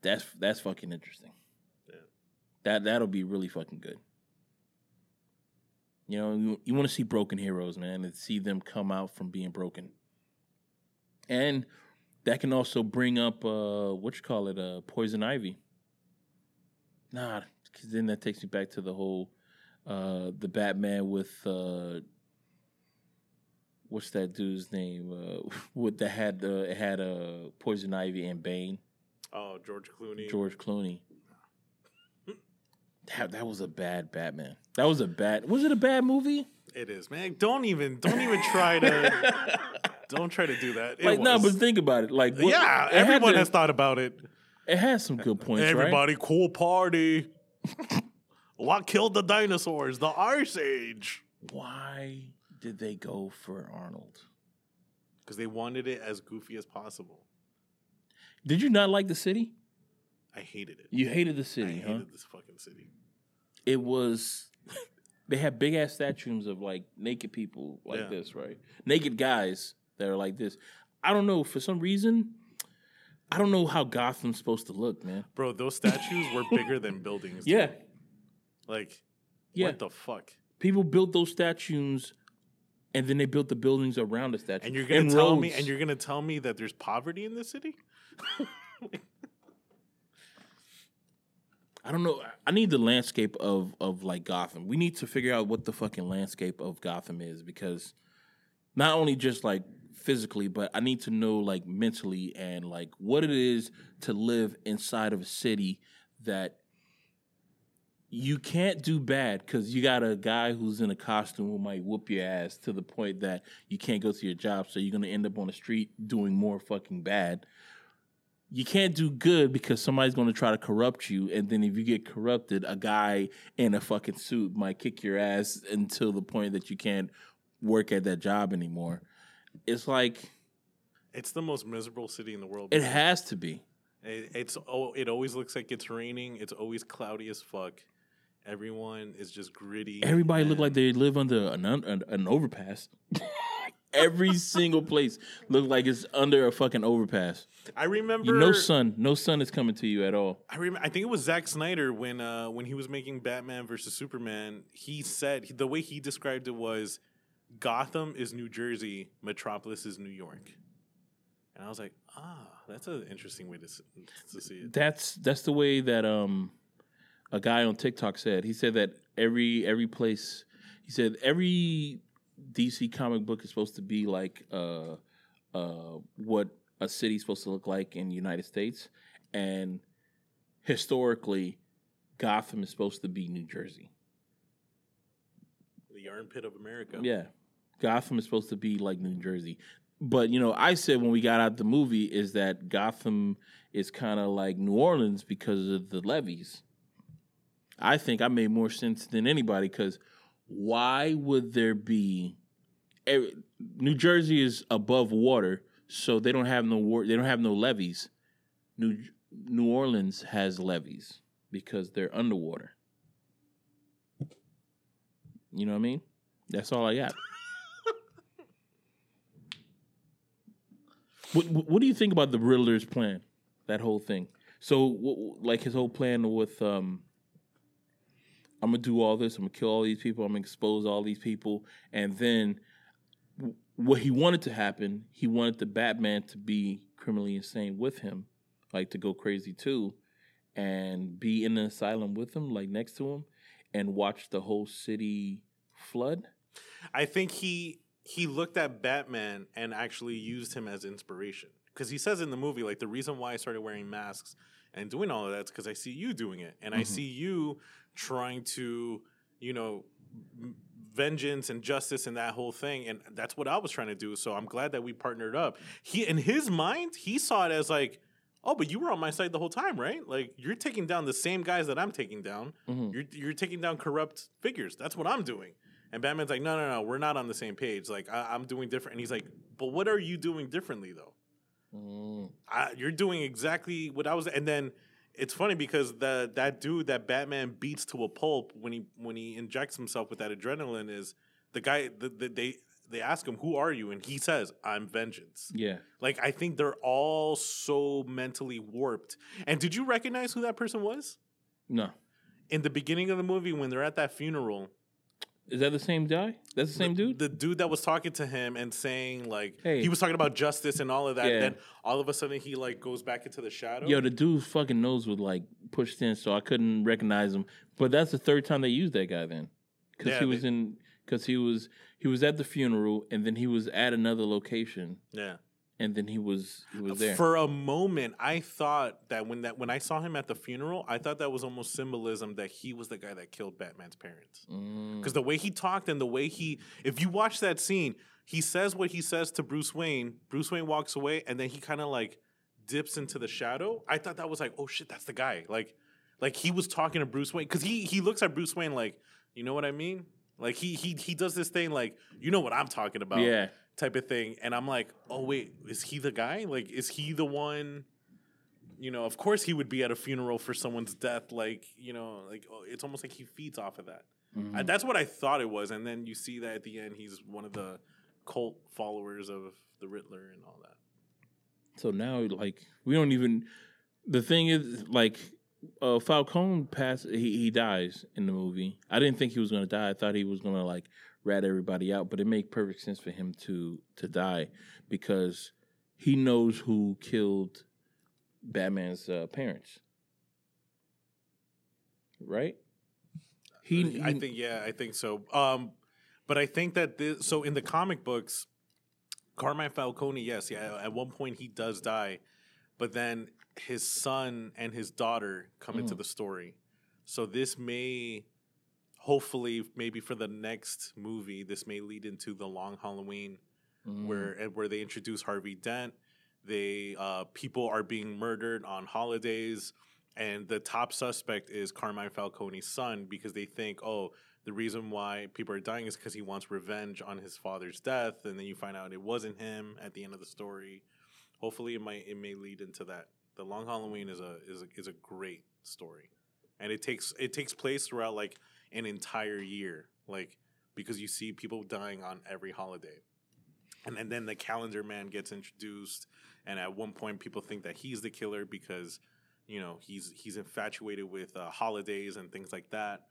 That's that's fucking interesting. Yeah. That that'll be really fucking good. You know, you, you want to see broken heroes, man, and see them come out from being broken. And that can also bring up uh what you call it, uh poison ivy. Nah, because then that takes me back to the whole uh the Batman with uh what's that dude's name? Uh with that had uh it had uh poison ivy and Bane, oh George Clooney. George Clooney. That that was a bad Batman. That was a bad was it a bad movie? It is, man. Don't even don't even try to don't try to do that. It like no, but think about it. Like what- yeah, it everyone to- has thought about it. it has some good points, right? Everybody, cool party. what killed the dinosaurs? The Ice Age. Why did they go for Arnold? Because they wanted it as goofy as possible. Did you not like the city? I hated it. You hated the city. I hated huh? this fucking city. It was. They had big ass statues of like naked people like Yeah. this, right? Naked guys that are like this. I don't know for some reason. I don't know how Gotham's supposed to look, man. Bro, those statues were bigger than buildings. Yeah, dude. Like, yeah. what the fuck? People built those statues, and then they built the buildings around the statues. And you're gonna And tell me and you're gonna tell me that there's poverty in this city? I don't know. I need the landscape of of like Gotham. We need to figure out what the fucking landscape of Gotham is because not only just like physically, but I need to know like mentally and like what it is to live inside of a city that you can't do bad because you got a guy who's in a costume who might whoop your ass to the point that you can't go to your job, so you're gonna end up on the street doing more fucking bad you can't do good because somebody's going to try to corrupt you and then if you get corrupted a guy in a fucking suit might kick your ass until the point that you can't work at that job anymore it's like It's the most miserable city in the world. it has to be It, it's oh, it always looks like it's raining. It's always cloudy as fuck. Everyone is just gritty. everybody look like they live under an, an, an overpass every single place look like it's under a fucking overpass I remember no sun no sun is coming to you at all I rem- I think it was Zack Snyder when uh, when he was making Batman versus Superman. He said the way he described it was Gotham is New Jersey, Metropolis is New York. And I was like, ah, that's an interesting way to to see it. that's that's the way that um a guy on TikTok said. He said that every every place he said every DC comic book is supposed to be like uh uh what a city's supposed to look like in the United States and historically Gotham is supposed to be New Jersey. The armpit of America. Yeah. Gotham is supposed to be like New Jersey. But you know, I said when we got out the movie is that Gotham is kind of like New Orleans because of the levees. I think I made more sense than anybody because why would there be New Jersey is above water, so they don't have no war, they don't have no levees. New New Orleans has levees because they're underwater. You know what I mean? That's all I got. what, what what do you think about the Riddler's plan? That whole thing. So, like his whole plan with, um, I'm gonna do all this. I'm gonna kill all these people. I'm gonna expose all these people, and then what he wanted to happen, he wanted the Batman to be criminally insane with him, like to go crazy too, and be in the asylum with him, like next to him, and watch the whole city flood. I think he he looked at Batman and actually used him as inspiration because he says in the movie like the reason why I started wearing masks and doing all of that because I see you doing it and I Mhm. see you trying to you know vengeance and justice and that whole thing and that's what I was trying to do so I'm glad that we partnered up he in his mind he saw it as like oh but you were on my side the whole time right like you're taking down the same guys that I'm taking down Mhm. you're you're taking down corrupt figures. That's what I'm doing. And Batman's like, no, no, no, we're not on the same page. Like I, I'm doing different. And he's like, but what are you doing differently though? Mm. I, you're doing exactly what I was. And then it's funny because the that dude that Batman beats to a pulp when he when he injects himself with that adrenaline is the guy. The, the, they they ask him, "Who are you?" and he says, "I'm vengeance." Yeah. Like I think they're all so mentally warped. And did you recognize who that person was No. in the beginning of the movie when they're at that funeral? Is that the same guy? That's the same the, dude? The dude that was talking to him and saying like Hey. he was talking about justice and all of that. Yeah. Then all of a sudden he like goes back into the shadow. Yo, the dude's fucking nose was like pushed in, so I couldn't recognize him. But that's the third time they used that guy then, because Yeah, he was they- in, because he was he was at the funeral, and then he was at another location, yeah. And then he was he was there. For a moment, I thought that when that when I saw him at the funeral, I thought that was almost symbolism that he was the guy that killed Batman's parents. Mm, Because the way he talked and the way he, if you watch that scene, he says what he says to Bruce Wayne. Bruce Wayne walks away, and then he kind of like dips into the shadow. I thought that was like, oh shit, that's the guy. Like, like he was talking to Bruce Wayne because he he looks at Bruce Wayne like, you know what I mean? Like he he he does this thing like, you know what I'm talking about, yeah, type of thing. And I'm like, oh wait, is he the guy? Like, is he the one? You know, of course he would be at a funeral for someone's death. Like, you know, like oh, it's almost like he feeds off of that. Mhm. I, that's what I thought it was, and then you see that at the end, he's one of the cult followers of the Riddler and all that. So now, like, we don't even. The thing is, like, uh, Falcone pass. He he dies in the movie. I didn't think he was gonna die. I thought he was gonna like rat everybody out. But it made perfect sense for him to to die because he knows who killed Batman's uh, parents. Right. He. I think, yeah, I think so. Um, but I think that this, so in the comic books, Carmine Falcone, yes, yeah, at one point he does die, but then his son and his daughter come into Mm. the story. So this may, hopefully, maybe for the next movie, this may lead into the Long Halloween Mm. where where they introduce Harvey Dent. They uh, people are being murdered on holidays, and the top suspect is Carmine Falcone's son because they think, oh, the reason why people are dying is because he wants revenge on his father's death, and then you find out it wasn't him at the end of the story. Hopefully, it might it may lead into that. The Long Halloween is a is a, is a great story, and it takes it takes place throughout like an entire year, like because you see people dying on every holiday. And, and then the calendar man gets introduced and at one point people think that he's the killer because you know he's he's infatuated with uh, holidays and things like that.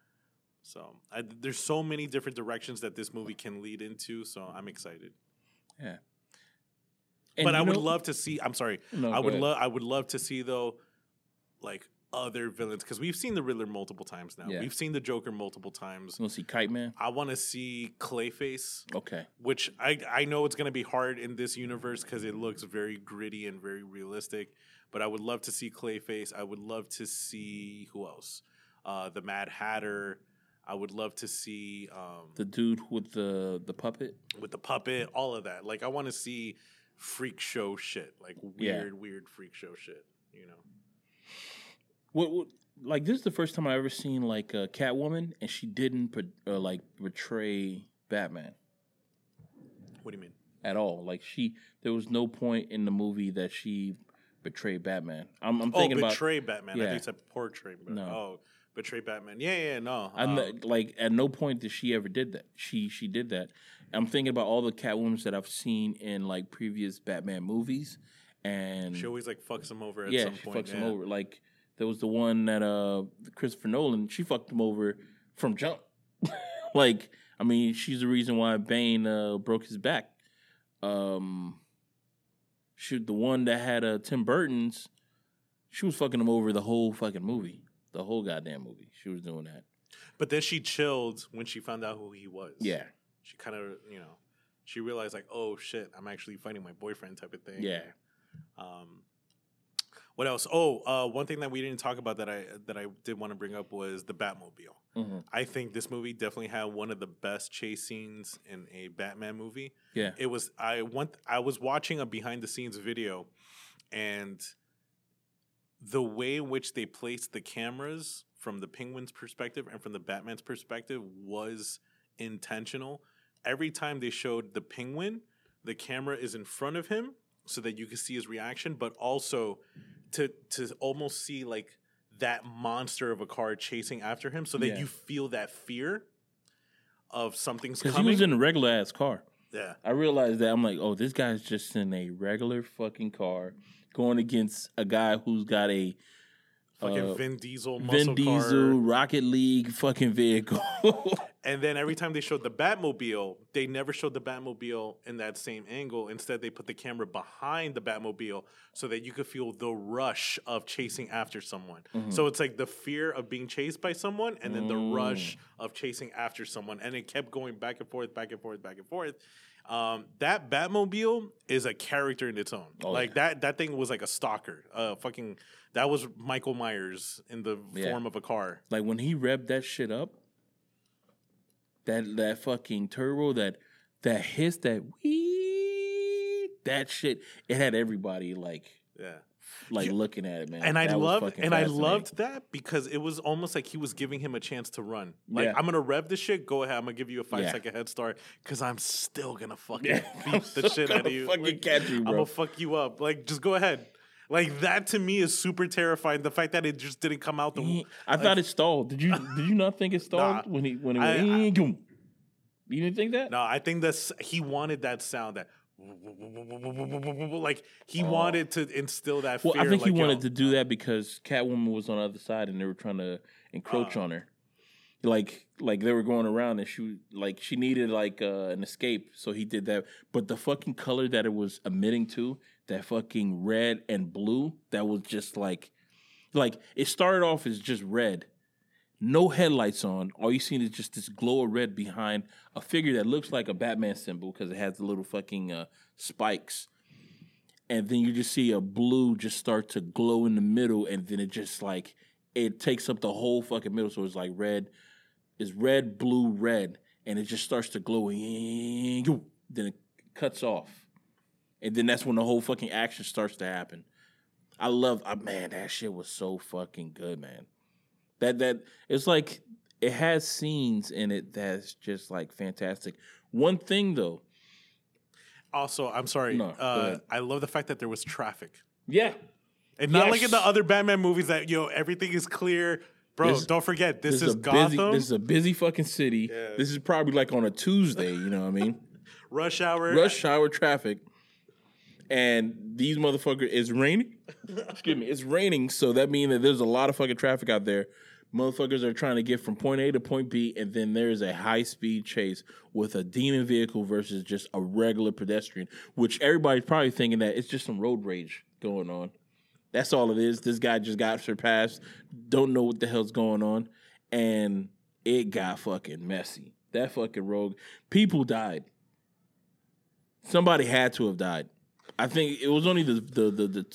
So I, there's so many different directions that this movie can lead into so i'm excited. And but i you would love to see i'm sorry. No, i would love i would love to see though like other villains because we've seen the riddler multiple times now Yeah. we've seen the joker multiple times to see Kite Man? i want to see clayface Okay. which I, I know it's going to be hard in this universe because it looks very gritty and very realistic. But I would love to see Clayface. I would love to see who else? Uh, the Mad Hatter. I would love to see um, The dude with the the puppet. with the puppet. All of that. Like I want to see freak show shit. Like Yeah. weird, weird freak show shit. You know. What, what like this is the first time I ever seen like a Catwoman and she didn't put, uh, like betray Batman What do you mean? at all. Like she there was no point in the movie that she betrayed Batman. I'm, I'm Oh, thinking about betray Batman. I think it's a portray. But, No. Oh, betray Batman. Yeah, yeah, no. I'm Um, like at no point did she ever did that. She she did that. I'm thinking about all the Catwomen that I've seen in like previous Batman movies, and she always like fucks him over at yeah, some she point. fucks him yeah. over. Like there was the one that uh Christopher Nolan, she fucked him over from jump. like I mean, she's the reason why Bane uh, broke his back. Um, shoot, the one that had uh, Tim Burton's, she was fucking him over the whole fucking movie, the whole goddamn movie. She was doing that. But then she chilled when she found out who he was. Yeah, She kind of, you know, she realized like, oh shit, I'm actually fighting my boyfriend type of thing. yeah. Um, what else? Oh, uh, one thing that we didn't talk about that I that I did want to bring up was the Batmobile. hmm I think this movie definitely had one of the best chase scenes in a Batman movie. Yeah. It was I went I was watching a behind the scenes video and the way in which they placed the cameras from the penguin's perspective and from the Batman's perspective was intentional. Every time they showed the penguin, the camera is in front of him so that you can see his reaction, but also to to almost see like that monster of a car chasing after him, so that Yeah. you feel that fear of something's Because he was in a regular ass car. yeah, I realized that I'm like, oh, this guy's just in a regular fucking car going against a guy who's got a fucking uh, Vin Diesel muscle Vin car. Diesel Rocket League fucking vehicle. And then every time they showed the Batmobile, they never showed the Batmobile in that same angle. Instead, they put the camera behind the Batmobile so that you could feel the rush of chasing after someone. Mm-hmm. So it's like the fear of being chased by someone and then the Mm. rush of chasing after someone. And it kept going back and forth, back and forth, back and forth. Um, that Batmobile is a character in its own. Oh, like yeah. that that thing was like a stalker. Uh fucking that was Michael Myers in the Yeah. form of a car. like when he revved that shit up, that that fucking turbo, that that hiss, that wee, that shit, it had everybody like Yeah. like Yeah. looking at it, man. and I That was loved and I loved that because it was almost like he was giving him a chance to run. Like Yeah. I'm gonna rev this shit. Go ahead. I'm gonna give you a five Yeah. second head start because I'm still gonna fucking beat the shit out of you. fucking catch you, I'm gonna fuck you up. Like just go ahead. Like that to me is super terrifying. The fact that it just didn't come out the. I thought it stalled. Did you did you not think it stalled Nah. when he when it I- went? I- boom? you didn't think that? No, I think that's he wanted that sound that. Like he Oh. wanted to instill that Well, fear. I think he wanted yo, to do that because Catwoman was on the other side and they were trying to encroach Oh. on her. Like like they were going around and she like she needed like uh, an escape, so he did that. But the fucking color that it was emitting to, that fucking red and blue, that was just like like it started off as just red. No headlights on. All you see is just this glow of red behind a figure that looks like a Batman symbol because it has the little fucking uh, spikes and then you just see a blue just start to glow in the middle, and then it just like it takes up the whole fucking middle. So it's like red, it's red, blue, red, and it just starts to glow. Then it cuts off, and then that's when the whole fucking action starts to happen. I love, uh, man, that shit was so fucking good, man. That that it's like it has scenes in it that's just like fantastic. One thing though, Also, I'm sorry. No, uh. I love the fact that there was traffic. yeah, And not like in the other Batman movies that yo everything is clear, bro. This- don't forget this, This is a Gotham. busy. This is a busy fucking city. Yeah. This is probably like on a Tuesday. You know what I mean? rush hour. Rush hour traffic, and these motherfuckers. It's raining. Excuse me. It's raining, so that means that there's a lot of fucking traffic out there. Motherfuckers are trying to get from point A to point B, and then there's a high speed chase with a demon vehicle versus just a regular pedestrian, which everybody's probably thinking that it's just some road rage going on. That's all it is. This guy just got surpassed. Don't know what the hell's going on. And it got fucking messy. That fucking rogue. People died. Somebody had to have died. I think it was only the the the, the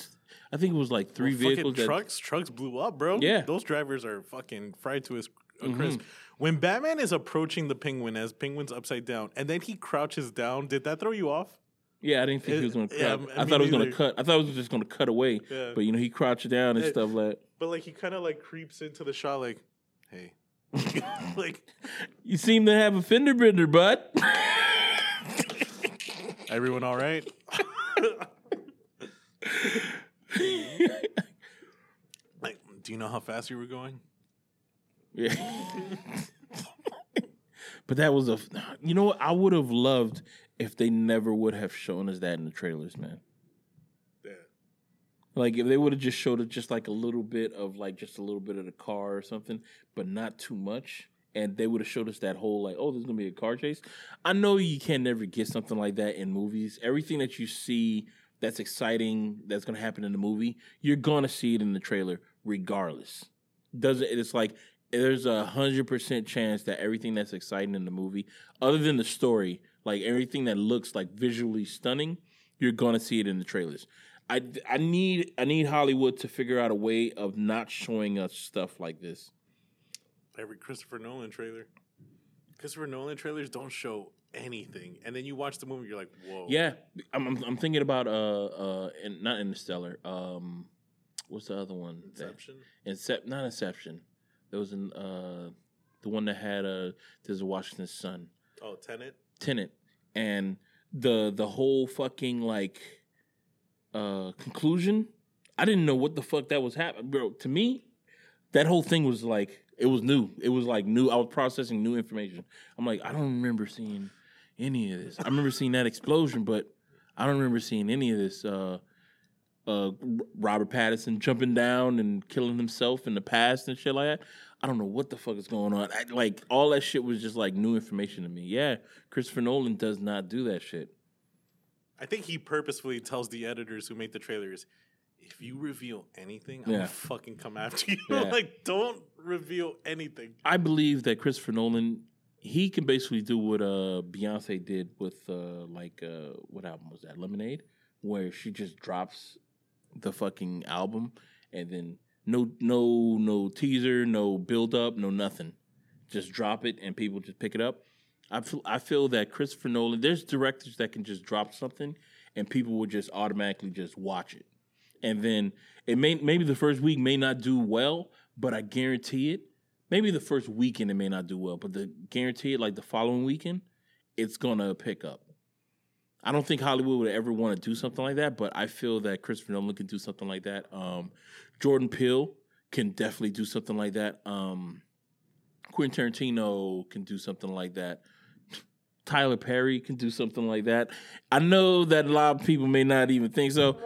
I think it was like three Well, vehicles that trucks. Trucks blew up, bro. Yeah. Mm-hmm. those drivers are fucking fried to his a crisp. When Batman is approaching the Penguin as Penguin's upside down, and then he crouches down, did that throw you off? Yeah, I didn't think It- he was gonna cut. yeah, I, I thought it was gonna cut. I thought it was just gonna cut away. Yeah. But you know, he crouched down and It- stuff like But like he kind of like creeps into the shot, like, hey, like you seem to have a fender bender, bud. everyone all right? Like, do you know how fast you were going? Yeah. but that was a. You know what? I would have loved if they never would have shown us that in the trailers, man. Yeah. Like if they would have just showed it just like a little bit of like just a little bit of the car or something, but not too much. And they would have showed us that whole like, oh, there's gonna be a car chase. I know you can never get something like that in movies. Everything that you see that's exciting that's gonna happen in the movie, you're gonna see it in the trailer regardless. Does it? It's like there's a hundred percent chance that everything that's exciting in the movie, other than the story, like everything that looks like visually stunning, you're gonna see it in the trailers. I, I need I need Hollywood to figure out a way of not showing us stuff like this. Every Christopher Nolan trailer. Christopher Nolan trailers don't show anything, and then you watch the movie, you're like, whoa. Yeah, I'm I'm, I'm thinking about uh uh and not Interstellar. Um, what's the other one? that- Inception. Incep not Inception. There was an uh the one that had uh there's a Washington son. Oh, Tenet. Tenet and the the whole fucking like uh, conclusion, I didn't know what the fuck that was happening, bro. To me, that whole thing was like it was new. It was like new. I was processing new information. I'm like, I don't remember seeing any of this. I remember seeing that explosion, but I don't remember seeing any of this. Uh, uh, Robert Pattinson jumping down and killing himself in the past and shit like that. I don't know what the fuck is going on. I, like all that shit was just like new information to me. Yeah, Christopher Nolan does not do that shit. I think he purposefully tells the editors who make the trailers, if you reveal anything, I'm Yeah. gonna fucking come after you. Yeah. like, don't reveal anything. I believe that Christopher Nolan he can basically do what uh Beyonce did with uh like uh what album was that? Lemonade? Where she just drops the fucking album and then no no no teaser no build up no nothing. Just drop it and people just pick it up. I feel, I feel that Christopher Nolan there's directors that can just drop something and people will just automatically just watch it. And then it may maybe the first week may not do well but I guarantee it maybe the first weekend it may not do well, but the guarantee it like the following weekend, it's gonna pick up. I don't think Hollywood would ever want to do something like that, but I feel that Christopher Nolan can do something like that. Um, Jordan Peele can definitely do something like that. Um, Quentin Tarantino can do something like that. Tyler Perry can do something like that. I know that a lot of people may not even think so,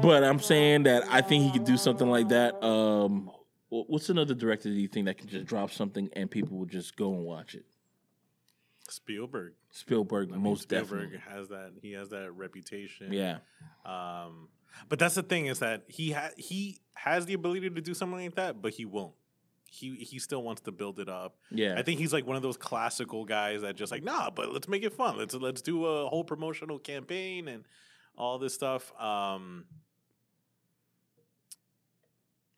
but I'm saying that I think he could do something like that. Um, what's another director do you think that can just drop something and people will just go and watch it? Spielberg. Spielberg, I mean, most Spielberg definitely. has that. He has that reputation. Yeah, Um, but that's the thing is that he ha- he has the ability to do something like that, but he won't. He he still wants to build it up. yeah. I think he's like one of those classical guys that just like nah, but let's make it fun. Let's let's do a whole promotional campaign and all this stuff. Um,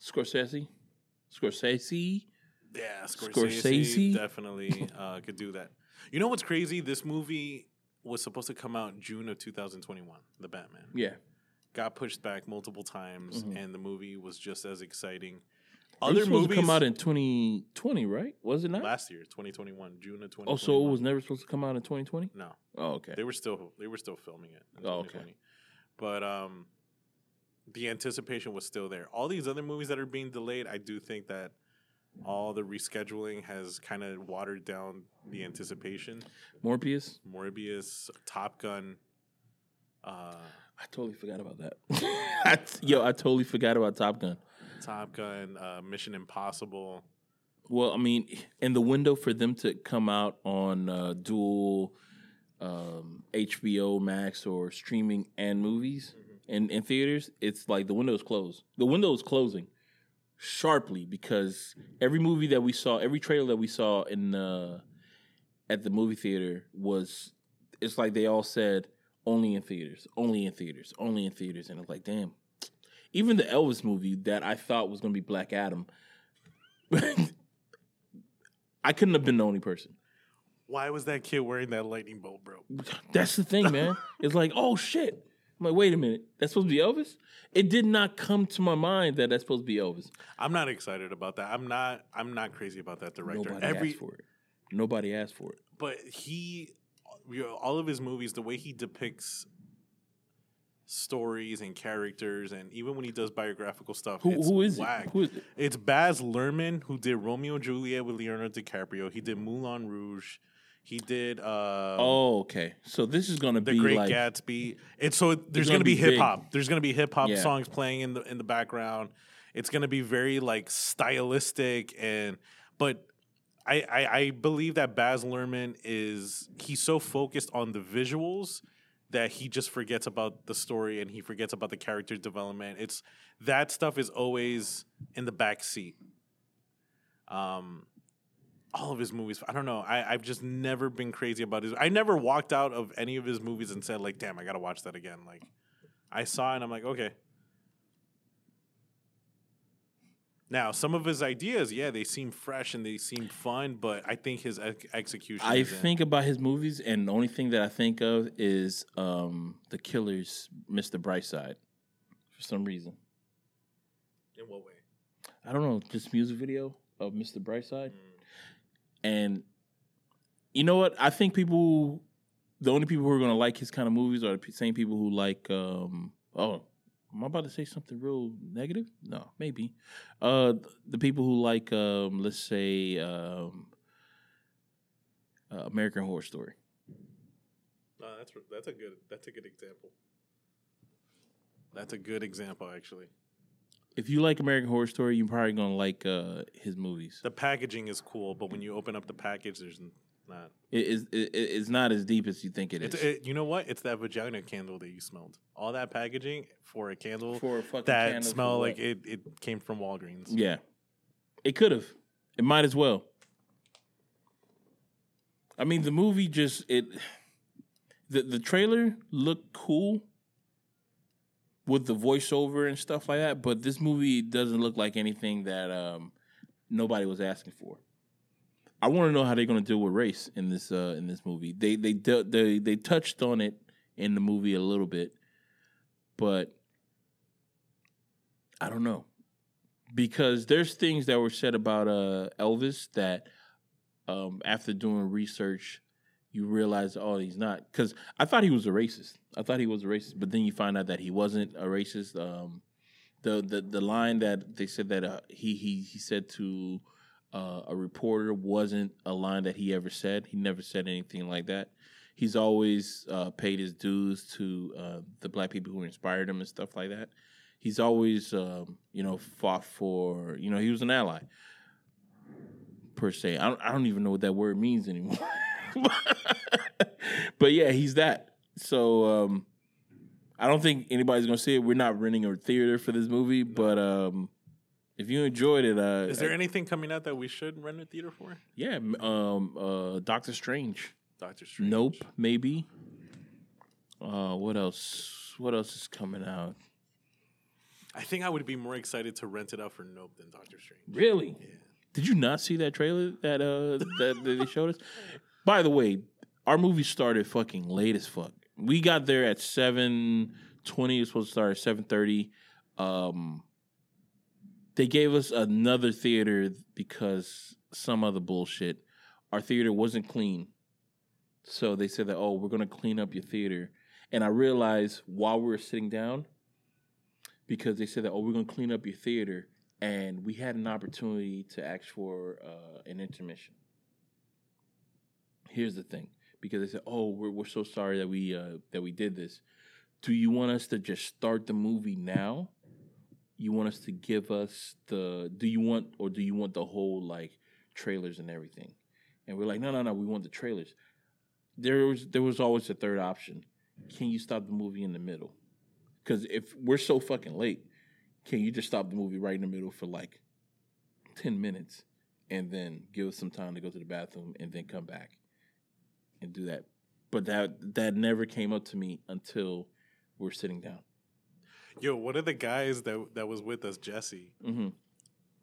Scorsese, Scorsese. yeah, Scorsese, Scorsese? definitely uh, could do that. You know what's crazy? This movie was supposed to come out June of 2021. The Batman Yeah, got pushed back multiple times, Mhm. and the movie was just as exciting. It was Other movies to come out in 2020, right? Was it not? last year, 2021, June of 2021. oh, so it was never supposed to come out in 2020. no. Oh, okay. They were still they were still filming it. In Oh, okay. But um, the anticipation was still there. All these other movies that are being delayed, I do think that all the rescheduling has kind of watered down the anticipation. Morbius. Morbius, Top Gun. Uh, I totally forgot about that. I t- Yo, I totally forgot about Top Gun. Top Gun, uh, Mission Impossible. Well, I mean, in the window for them to come out on uh, dual um, HBO Max or streaming and movies in, in theaters, it's like the window is closed. The window is closing sharply because every movie that we saw, every trailer that we saw in uh, at the movie theater was, it's like they all said only in theaters, only in theaters, only in theaters, and it's like, damn. Even the Elvis movie that I thought was going to be Black Adam, I couldn't have been the only person. Why was that kid wearing that lightning bolt, bro? That's the thing, man. it's like, oh shit. I'm like, wait a minute. That's supposed to be Elvis? It did not come to my mind that that's supposed to be Elvis. I'm not excited about that. I'm not. I'm not crazy about that director. Nobody Every asked for it. Nobody asked for it. but he you know, all of his movies the way he depicts stories and characters and even when he does biographical stuff Who, it's who is whack. it? Who is it? it's baz luhrmann who did romeo and juliet with leonardo dicaprio he did moulin rouge he did uh Oh, okay. So this is gonna be the be Great like Gatsby. It's so there's gonna gonna be be hip hop. There's gonna be hip hop Yeah. songs playing in the in the background. It's gonna be very like stylistic and but I, I I believe that Baz Luhrmann is he's so focused on the visuals that he just forgets about the story and he forgets about the character development. It's that stuff is always in the back seat. Um all of his movies. I don't know. I, I've just never been crazy about his. I never walked out of any of his movies and said like, "Damn, I gotta watch that again." Like, I saw it and I'm like, okay. Now, some of his ideas, yeah, they seem fresh and they seem fun, but I think his ex- execution. I isn't. think about his movies, and the only thing that I think of is um, the Killer's Mr. Brightside for some reason. In what way? I don't know, just music video of Mr. Brightside. And you know what? I think people, the only people who are going to like his kind of movies are the same people who like, um, oh, Am I about to say something real negative? No, maybe. Uh, the people who like, um, let's say, um, uh, American Horror Story. No, that's that's a good that's a good example. That's a good example, actually. If you like American Horror Story, you're probably gonna like uh, his movies. The packaging is cool, but when you open up the package, there's not. It is. It, it's not as deep as you think it is. It's, it, you know what? It's that vagina candle that you smelled. All that packaging for a candle for a fucking that candle smell like it, it came from Walgreens. Yeah, it could have. It might as well. I mean, the movie just it. The the trailer looked cool with the voiceover and stuff like that, but this movie doesn't look like anything that um, nobody was asking for. I want to know how they're going to deal with race in this uh, in this movie. They they de- they they touched on it in the movie a little bit, but I don't know because there's things that were said about uh, Elvis that um, after doing research you realize oh he's not because I thought he was a racist. I thought he was a racist, but then you find out that he wasn't a racist. Um, the the the line that they said that uh, he he he said to uh, a reporter wasn't a line that he ever said. He never said anything like that. He's always uh, paid his dues to uh, the black people who inspired him and stuff like that. He's always, um, you know, fought for, you know, he was an ally per se. I don't, I don't even know what that word means anymore. but yeah, he's that. So um, I don't think anybody's gonna see it. We're not renting a theater for this movie, but um, if you enjoyed it, uh, Is there anything coming out that we should rent a theater for? yeah, um, uh, Doctor Strange. Doctor Strange. Nope, maybe. Uh, what else? What else is coming out? I think I would be more excited to rent it out for Nope than Doctor Strange. Really? Yeah. Did you not see that trailer that uh that, that they showed us? By the way, our movie started fucking late as fuck. We got there at seven twenty. It's supposed to start at seven thirty. Um, they gave us another theater because some other bullshit. Our theater wasn't clean, so they said that oh we're gonna clean up your theater. And I realized while we were sitting down, because they said that oh we're gonna clean up your theater, and we had an opportunity to ask for uh, an intermission. Here's the thing, because they said, "Oh, we're we're so sorry that we uh, that we did this. Do you want us to just start the movie now? You want us to give us the? Do you want or do you want the whole like trailers and everything?" And we're like, "No, no, no. We want the trailers." There was there was always a third option. Can you stop the movie in the middle? Because if we're so fucking late, can you just stop the movie right in the middle for like 10 minutes and then give us some time to go to the bathroom and then come back and do that. But that that never came up to me until we're sitting down. Yo, one of the guys that that was with us, Jesse, hmm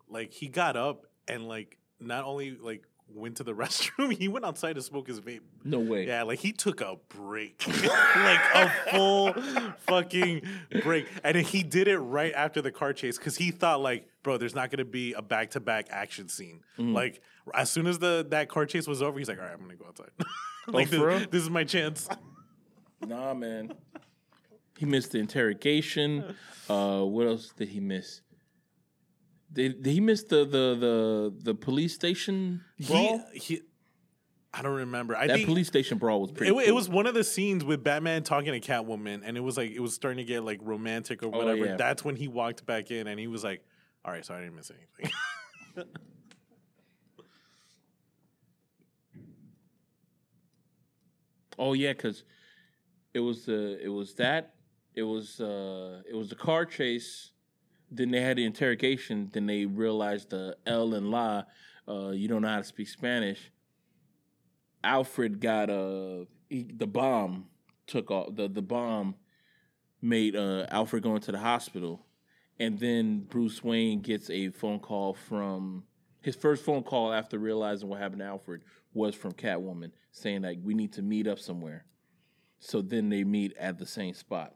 like he got up and like not only like went to the restroom, he went outside to smoke his vape. no way. Yeah, like he took a break, like a full fucking break, and he did it right after the car chase because he thought like, bro, there's not gonna be a back to back action scene. Mhm. Like as soon as the that car chase was over, he's like, all right, I'm gonna go outside. like Oh, this, this is my chance. nah man he missed the interrogation uh what else did he miss did, did he miss the the the the police station brawl He, he, I don't remember. I that think police station brawl was pretty it, wa- it was one of the scenes with Batman talking to Catwoman, and it was like it was starting to get like romantic or Oh, whatever. yeah. That's when he walked back in, and he was like, "All right, so I didn't miss anything." Oh yeah, because it was the it was that it was uh it was the car chase. Then they had the interrogation. Then they realized the L and La, uh, you don't know how to speak Spanish. Alfred got uh he, the bomb took off the the bomb made uh Alfred go into the hospital, and then Bruce Wayne gets a phone call from his first phone call after realizing what happened to Alfred was from Catwoman saying like we need to meet up somewhere. So then they meet at the same spot.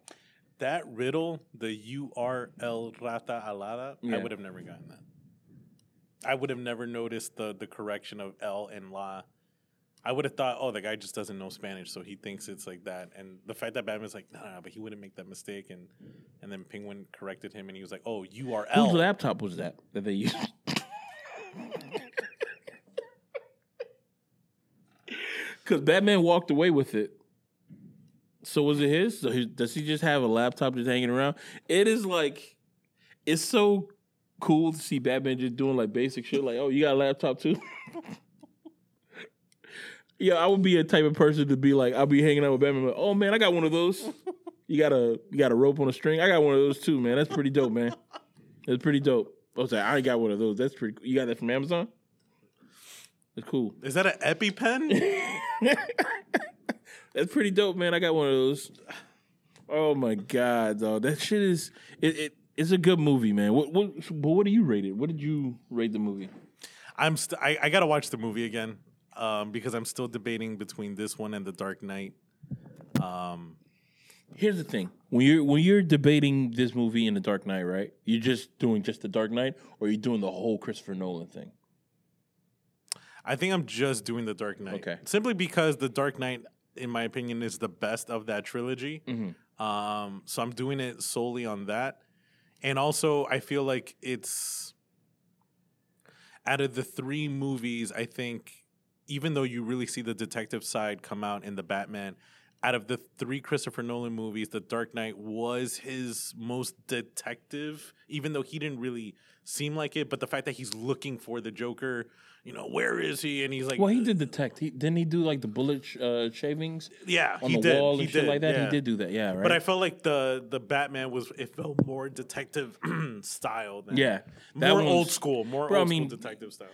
that riddle, the U R L rata alada, Yeah. I would have never gotten that. I would have never noticed the the correction of L and La. I would have thought, oh, the guy just doesn't know Spanish, so he thinks it's like that. And the fact that Batman's like, nah, but he wouldn't make that mistake, and and then Penguin corrected him, and he was like, oh, you are Whose laptop was that that they used? Because Batman walked away with it. So was it his? So he, does he just have a laptop just hanging around? It is like, it's so cool to see Batman just doing like basic shit. Like, oh, you got a laptop too? yeah, I would be a type of person to be like, I'll be hanging out with Batman. Like, oh man, I got one of those. You got a you got a rope on a string. I got one of those too, man. That's pretty dope, man. That's pretty dope. I was like, I got one of those. That's pretty. You got that from Amazon? That's cool. Is that an EpiPen? That's pretty dope, man. I got one of those. Oh my god, dog. That shit is it. it it's a good movie, man. What what but what do you rate it? What did you rate the movie? I'm st- I, I gotta watch the movie again um, because I'm still debating between this one and The Dark Knight. Um, Here's the thing: when you're when you're debating this movie and The Dark Knight, right? You're just doing just The Dark Knight, or you're doing the whole Christopher Nolan thing. I think I'm just doing The Dark Knight. Okay. Simply because The Dark Knight, in my opinion, is the best of that trilogy. Mhm. Um, so I'm doing it solely on that. And also, I feel like it's out of the three movies, I think, even though you really see the detective side come out in the Batman, out of the three Christopher Nolan movies, The Dark Knight was his most detective, even though he didn't really seem like it. But the fact that he's looking for the Joker, you know, where is he? And he's like, Well, he did detect. He didn't he do like the bullet sh- uh, shavings yeah, on he the did. wall he and shit did, like that? yeah. He did do that. Yeah, right. But I felt like the the Batman was it felt more detective style than yeah, more one's- old school, more Bro, I old mean, school detective style.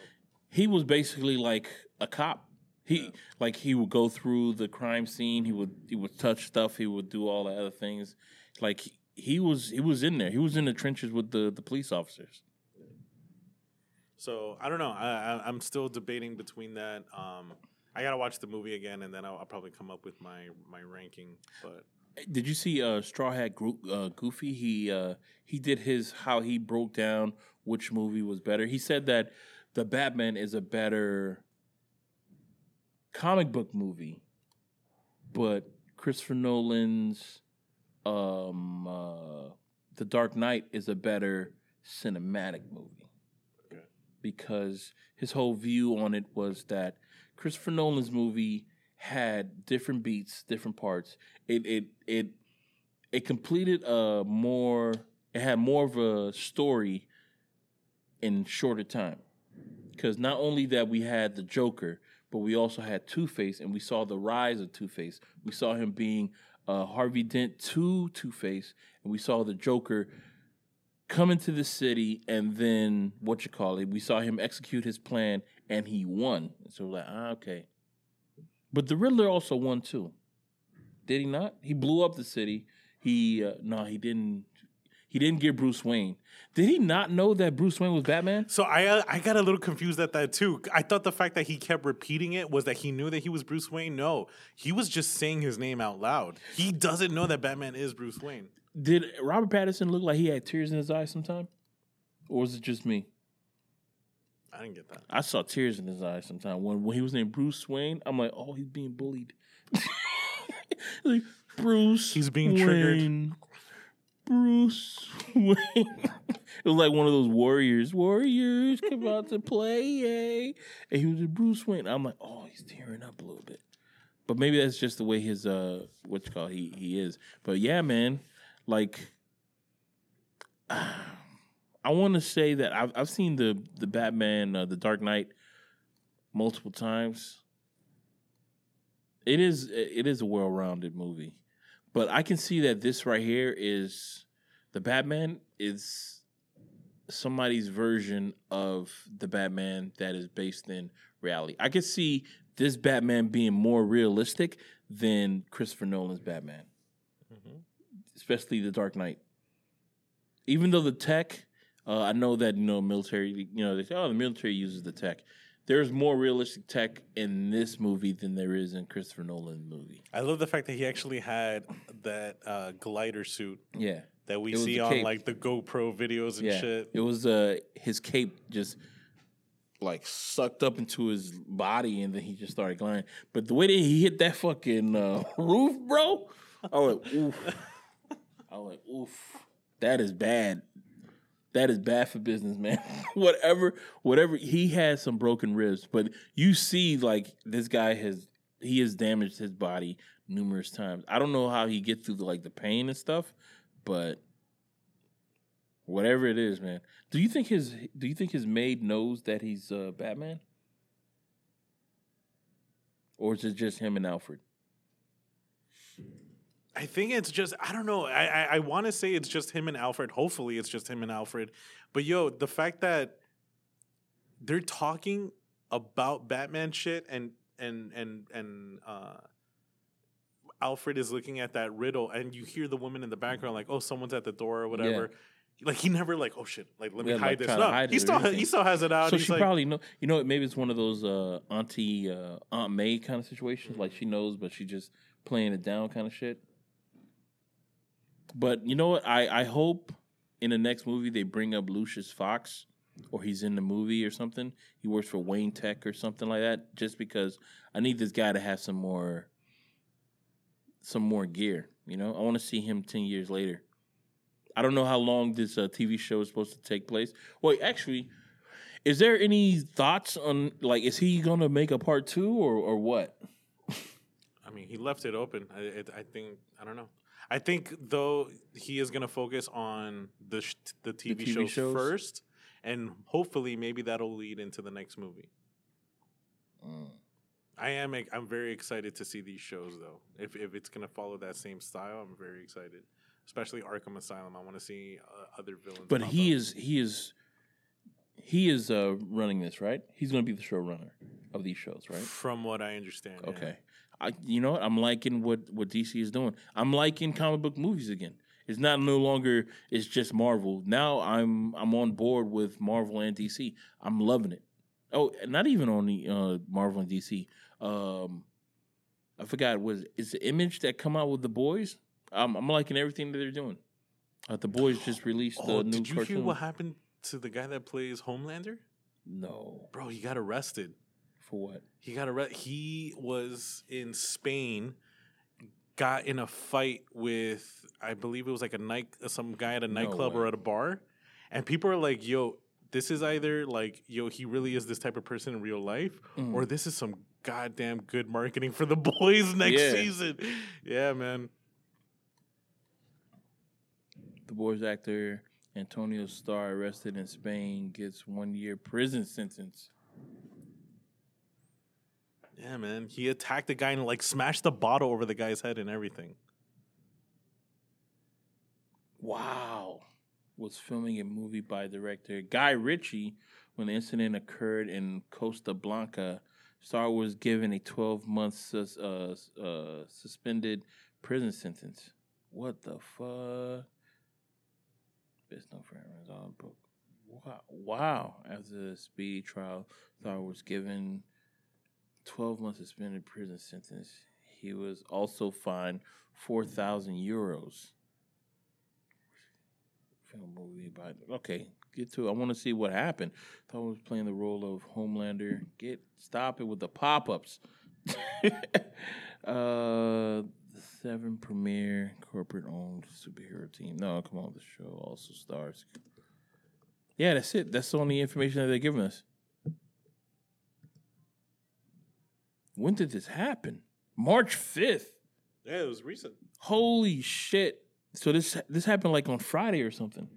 He was basically like a cop. He like he would go through the crime scene. He would he would touch stuff. He would do all the other things. Like he, he was he was in there. He was in the trenches with the the police officers. So I don't know. I, I I'm still debating between that. Um, I gotta watch the movie again, and then I'll, I'll probably come up with my my ranking. But Did you see uh, Straw Hat Gro- uh, Goofy? He uh, he did his how he broke down which movie was better. He said that the Batman is a better comic book movie, but Christopher Nolan's um, uh, The Dark Knight is a better cinematic movie Okay. because his whole view on it was that Christopher Nolan's movie had different beats, different parts. It it it it completed a more it had more of a story in shorter time. Because not only that we had the Joker, but we also had Two Face, and we saw the rise of Two Face. We saw him being uh, Harvey Dent to Two Face, and we saw the Joker come into the city, and then what you call it? We saw him execute his plan, and he won. So we're like, ah, okay. But the Riddler also won too. Did he not? He blew up the city. He uh, no, he didn't. He didn't get Bruce Wayne. Did he not know that Bruce Wayne was Batman? so I uh, I got a little confused at that too. I thought the fact that he kept repeating it was that he knew that he was Bruce Wayne. No, he was just saying his name out loud. He doesn't know that Batman is Bruce Wayne. Did Robert Pattinson look like he had tears in his eyes sometime, or was it just me? I didn't get that. I saw tears in his eyes sometime when when he was named Bruce Wayne. I'm like, oh, he's being bullied. like Bruce, He's being triggered. Bruce Wayne. it was like one of those warriors. Warriors come out to play, yay! And he was a Bruce Wayne. I'm like, oh, he's tearing up a little bit. But maybe that's just the way his uh, what you call he he is. But yeah, man, like. I want to say that I've I've seen the the Batman, uh, the Dark Knight, multiple times. It is it is a well rounded movie, but I can see that this right here is the Batman is somebody's version of the Batman that is based in reality. I can see this Batman being more realistic than Christopher Nolan's Batman, Mhm. especially the Dark Knight. Even though the tech uh, I know that you know military. You know they say, oh, the military uses the tech. There's more realistic tech in this movie than there is in Christopher Nolan's movie. I love the fact that he actually had that uh, glider suit Yeah, that we see on like the GoPro videos and yeah. shit. It was uh his cape just like sucked up into his body, and then he just started gliding. But the way that he hit that fucking uh, roof, bro, I was like, oof. I was like, oof. That is bad. That is bad for business, man. whatever, whatever. He has some broken ribs, but you see, like this guy has he has damaged his body numerous times. I don't know how he gets through the, like the pain and stuff, but whatever it is, man. Do you think his Do you think his maid knows that he's uh, Batman, or is it just him and Alfred? I think it's just I don't know. I I, I want to say it's just him and Alfred. Hopefully, it's just him and Alfred. But yo, the fact that they're talking about Batman shit and and and and uh Alfred is looking at that riddle and you hear the woman in the background like, "Oh, someone's at the door or whatever." Like he never like, "Oh shit, like let me Yeah, hide like, this." No, hide he still he still has it out. so He's she like, probably know. You know, maybe it's one of those uh, auntie uh, Aunt May kind of situations. Like she knows, but she just playing it down kind of shit. But you know what? I I hope in the next movie they bring up Lucius Fox, or he's in the movie or something. He works for Wayne Tech or something like that. Just because I need this guy to have some more, some more gear. You know, I want to see him ten years later. I don't know how long this uh, TV show is supposed to take place. Well, actually, is there any thoughts on like is he gonna make a part two or or what? I mean, he left it open. I, I think I don't know. I think though he is going to focus on the sh- the TV, TV shows, shows? first, and hopefully maybe that'll lead into the next movie. Mm. I am I'm very excited to see these shows though. If if it's going to follow that same style, I'm very excited. Especially Arkham Asylum. I want to see uh, other villains. But he up. is he is he is uh running this right. He's gonna be the showrunner of these shows, right? from what I understand. yeah. I, you know what? I'm liking what what DC is doing. I'm liking comic book movies again. It's not no longer it's just Marvel. Now I'm I'm on board with Marvel and DC. I'm loving it. Oh, not even on the uh, Marvel and DC. Um, I forgot was is the image that come out with the boys. I'm, I'm liking everything that they're doing. Uh, the boys just released the Oh, new did you cartoon. hear what happened to the guy that plays Homelander? no, Bro, he got arrested. For what? He got arrested. He was in Spain, got in a fight with, I believe it was like a night, some guy at a No nightclub or at a bar, and people are like, "Yo, this is either like, yo, he really is this type of person in real life, Mm. or this is some goddamn good marketing for the boys next Yeah. season." Yeah, man. The boys actor Antonio Starr arrested in Spain gets one year prison sentence. Yeah, man. He attacked the guy and like smashed the bottle over the guy's head and everything. Wow. Was filming a movie by director Guy Ritchie when the incident occurred in Costa Blanca. Starr was given a 12 month sus- uh, uh, suspended prison sentence. What the fuck? Best known for Amazon book. Wow. Wow. After the speedy trial, Starr was given 12 month suspended prison sentence. He was also fined 4,000 euros. Film movie about okay get to it. i want to see what happened. Thought I was playing the role of homelander. Get stop it with the pop-ups. Uh the seven premier corporate owned superhero team. No come on the show also stars. Yeah that's it. That's the only information that they're giving us when did this happen march 5th Yeah, it was recent. Holy shit! So this this happened like on Friday or something.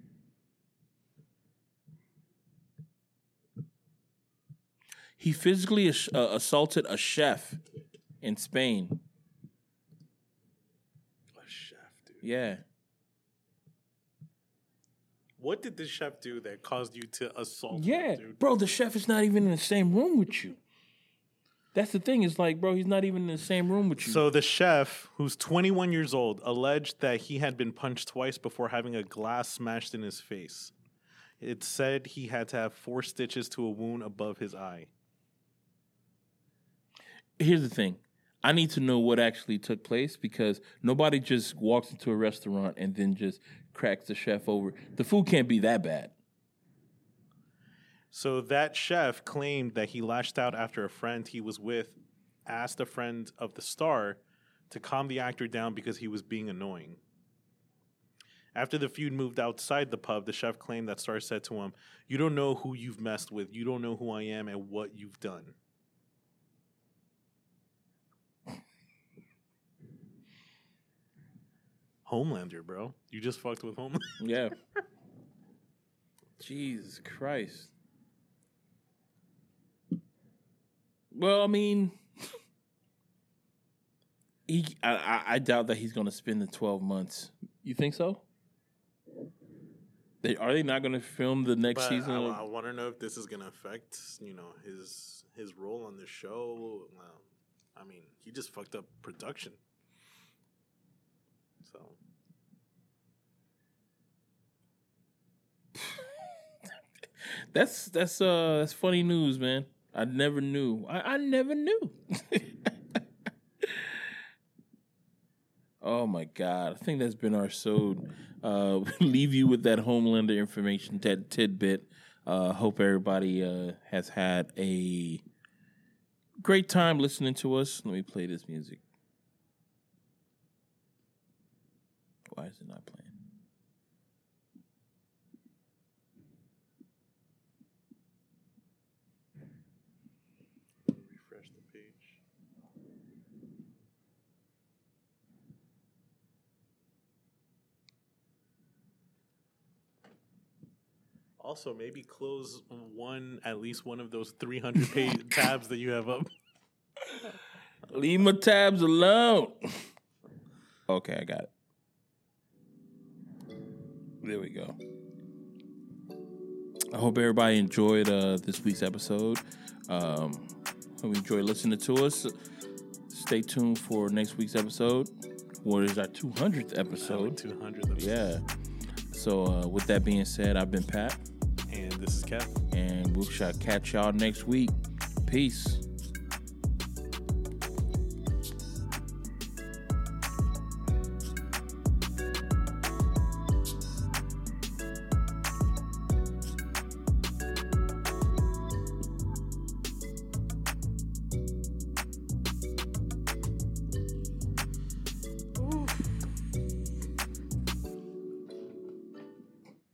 He physically uh, assaulted a chef in Spain. A chef, dude. Yeah, What did the chef do that caused you to assault yeah, him, dude? bro. The chef is not even in the same room with you. That's the thing. It's like, bro, he's not even in the same room with you. So the chef, who's 21 years old, alleged that he had been punched twice before having a glass smashed in his face. It said he had to have four stitches to a wound above his eye. here's the thing. I need to know what actually took place because nobody just walks into a restaurant and then just cracks the chef over. The food can't be that bad. So that chef claimed that he lashed out after a friend he was with asked a friend of the star to calm the actor down because he was being annoying. After the feud moved outside the pub, the chef claimed that Starr said to him, You don't know who you've messed with. You don't know who I am and what you've done. Homelander, bro. You just fucked with Homelander. Yeah. Jesus Christ. Well, I mean, he. I, I, I doubt that he's going to spend the twelve months. You think so? They are they not going to film the next But season? I, of- I want to know if this is gonna affect, you know, his his role on the show. Well, I mean, he just fucked up production. So That's that's uh that's funny news, man. I never knew. I, I never knew. oh my god! I think that's been our sode. Uh, leave you with that Homelander information that tidbit. Uh, hope everybody uh, has had a great time listening to us. Let me play this music. Why is it not playing? refresh the page. Also, maybe close one, at least one of those 300 page tabs that you have up. Leave my tabs alone. Okay, I got it. There we go. I hope everybody enjoyed uh, this week's episode. Um, hope you enjoyed listening to us. Stay tuned for next week's episode, what is our 200th episode. 200 Yeah. So, uh, with that being said, I've been Pat, And this is Kev. and we shall catch y'all next week. Peace.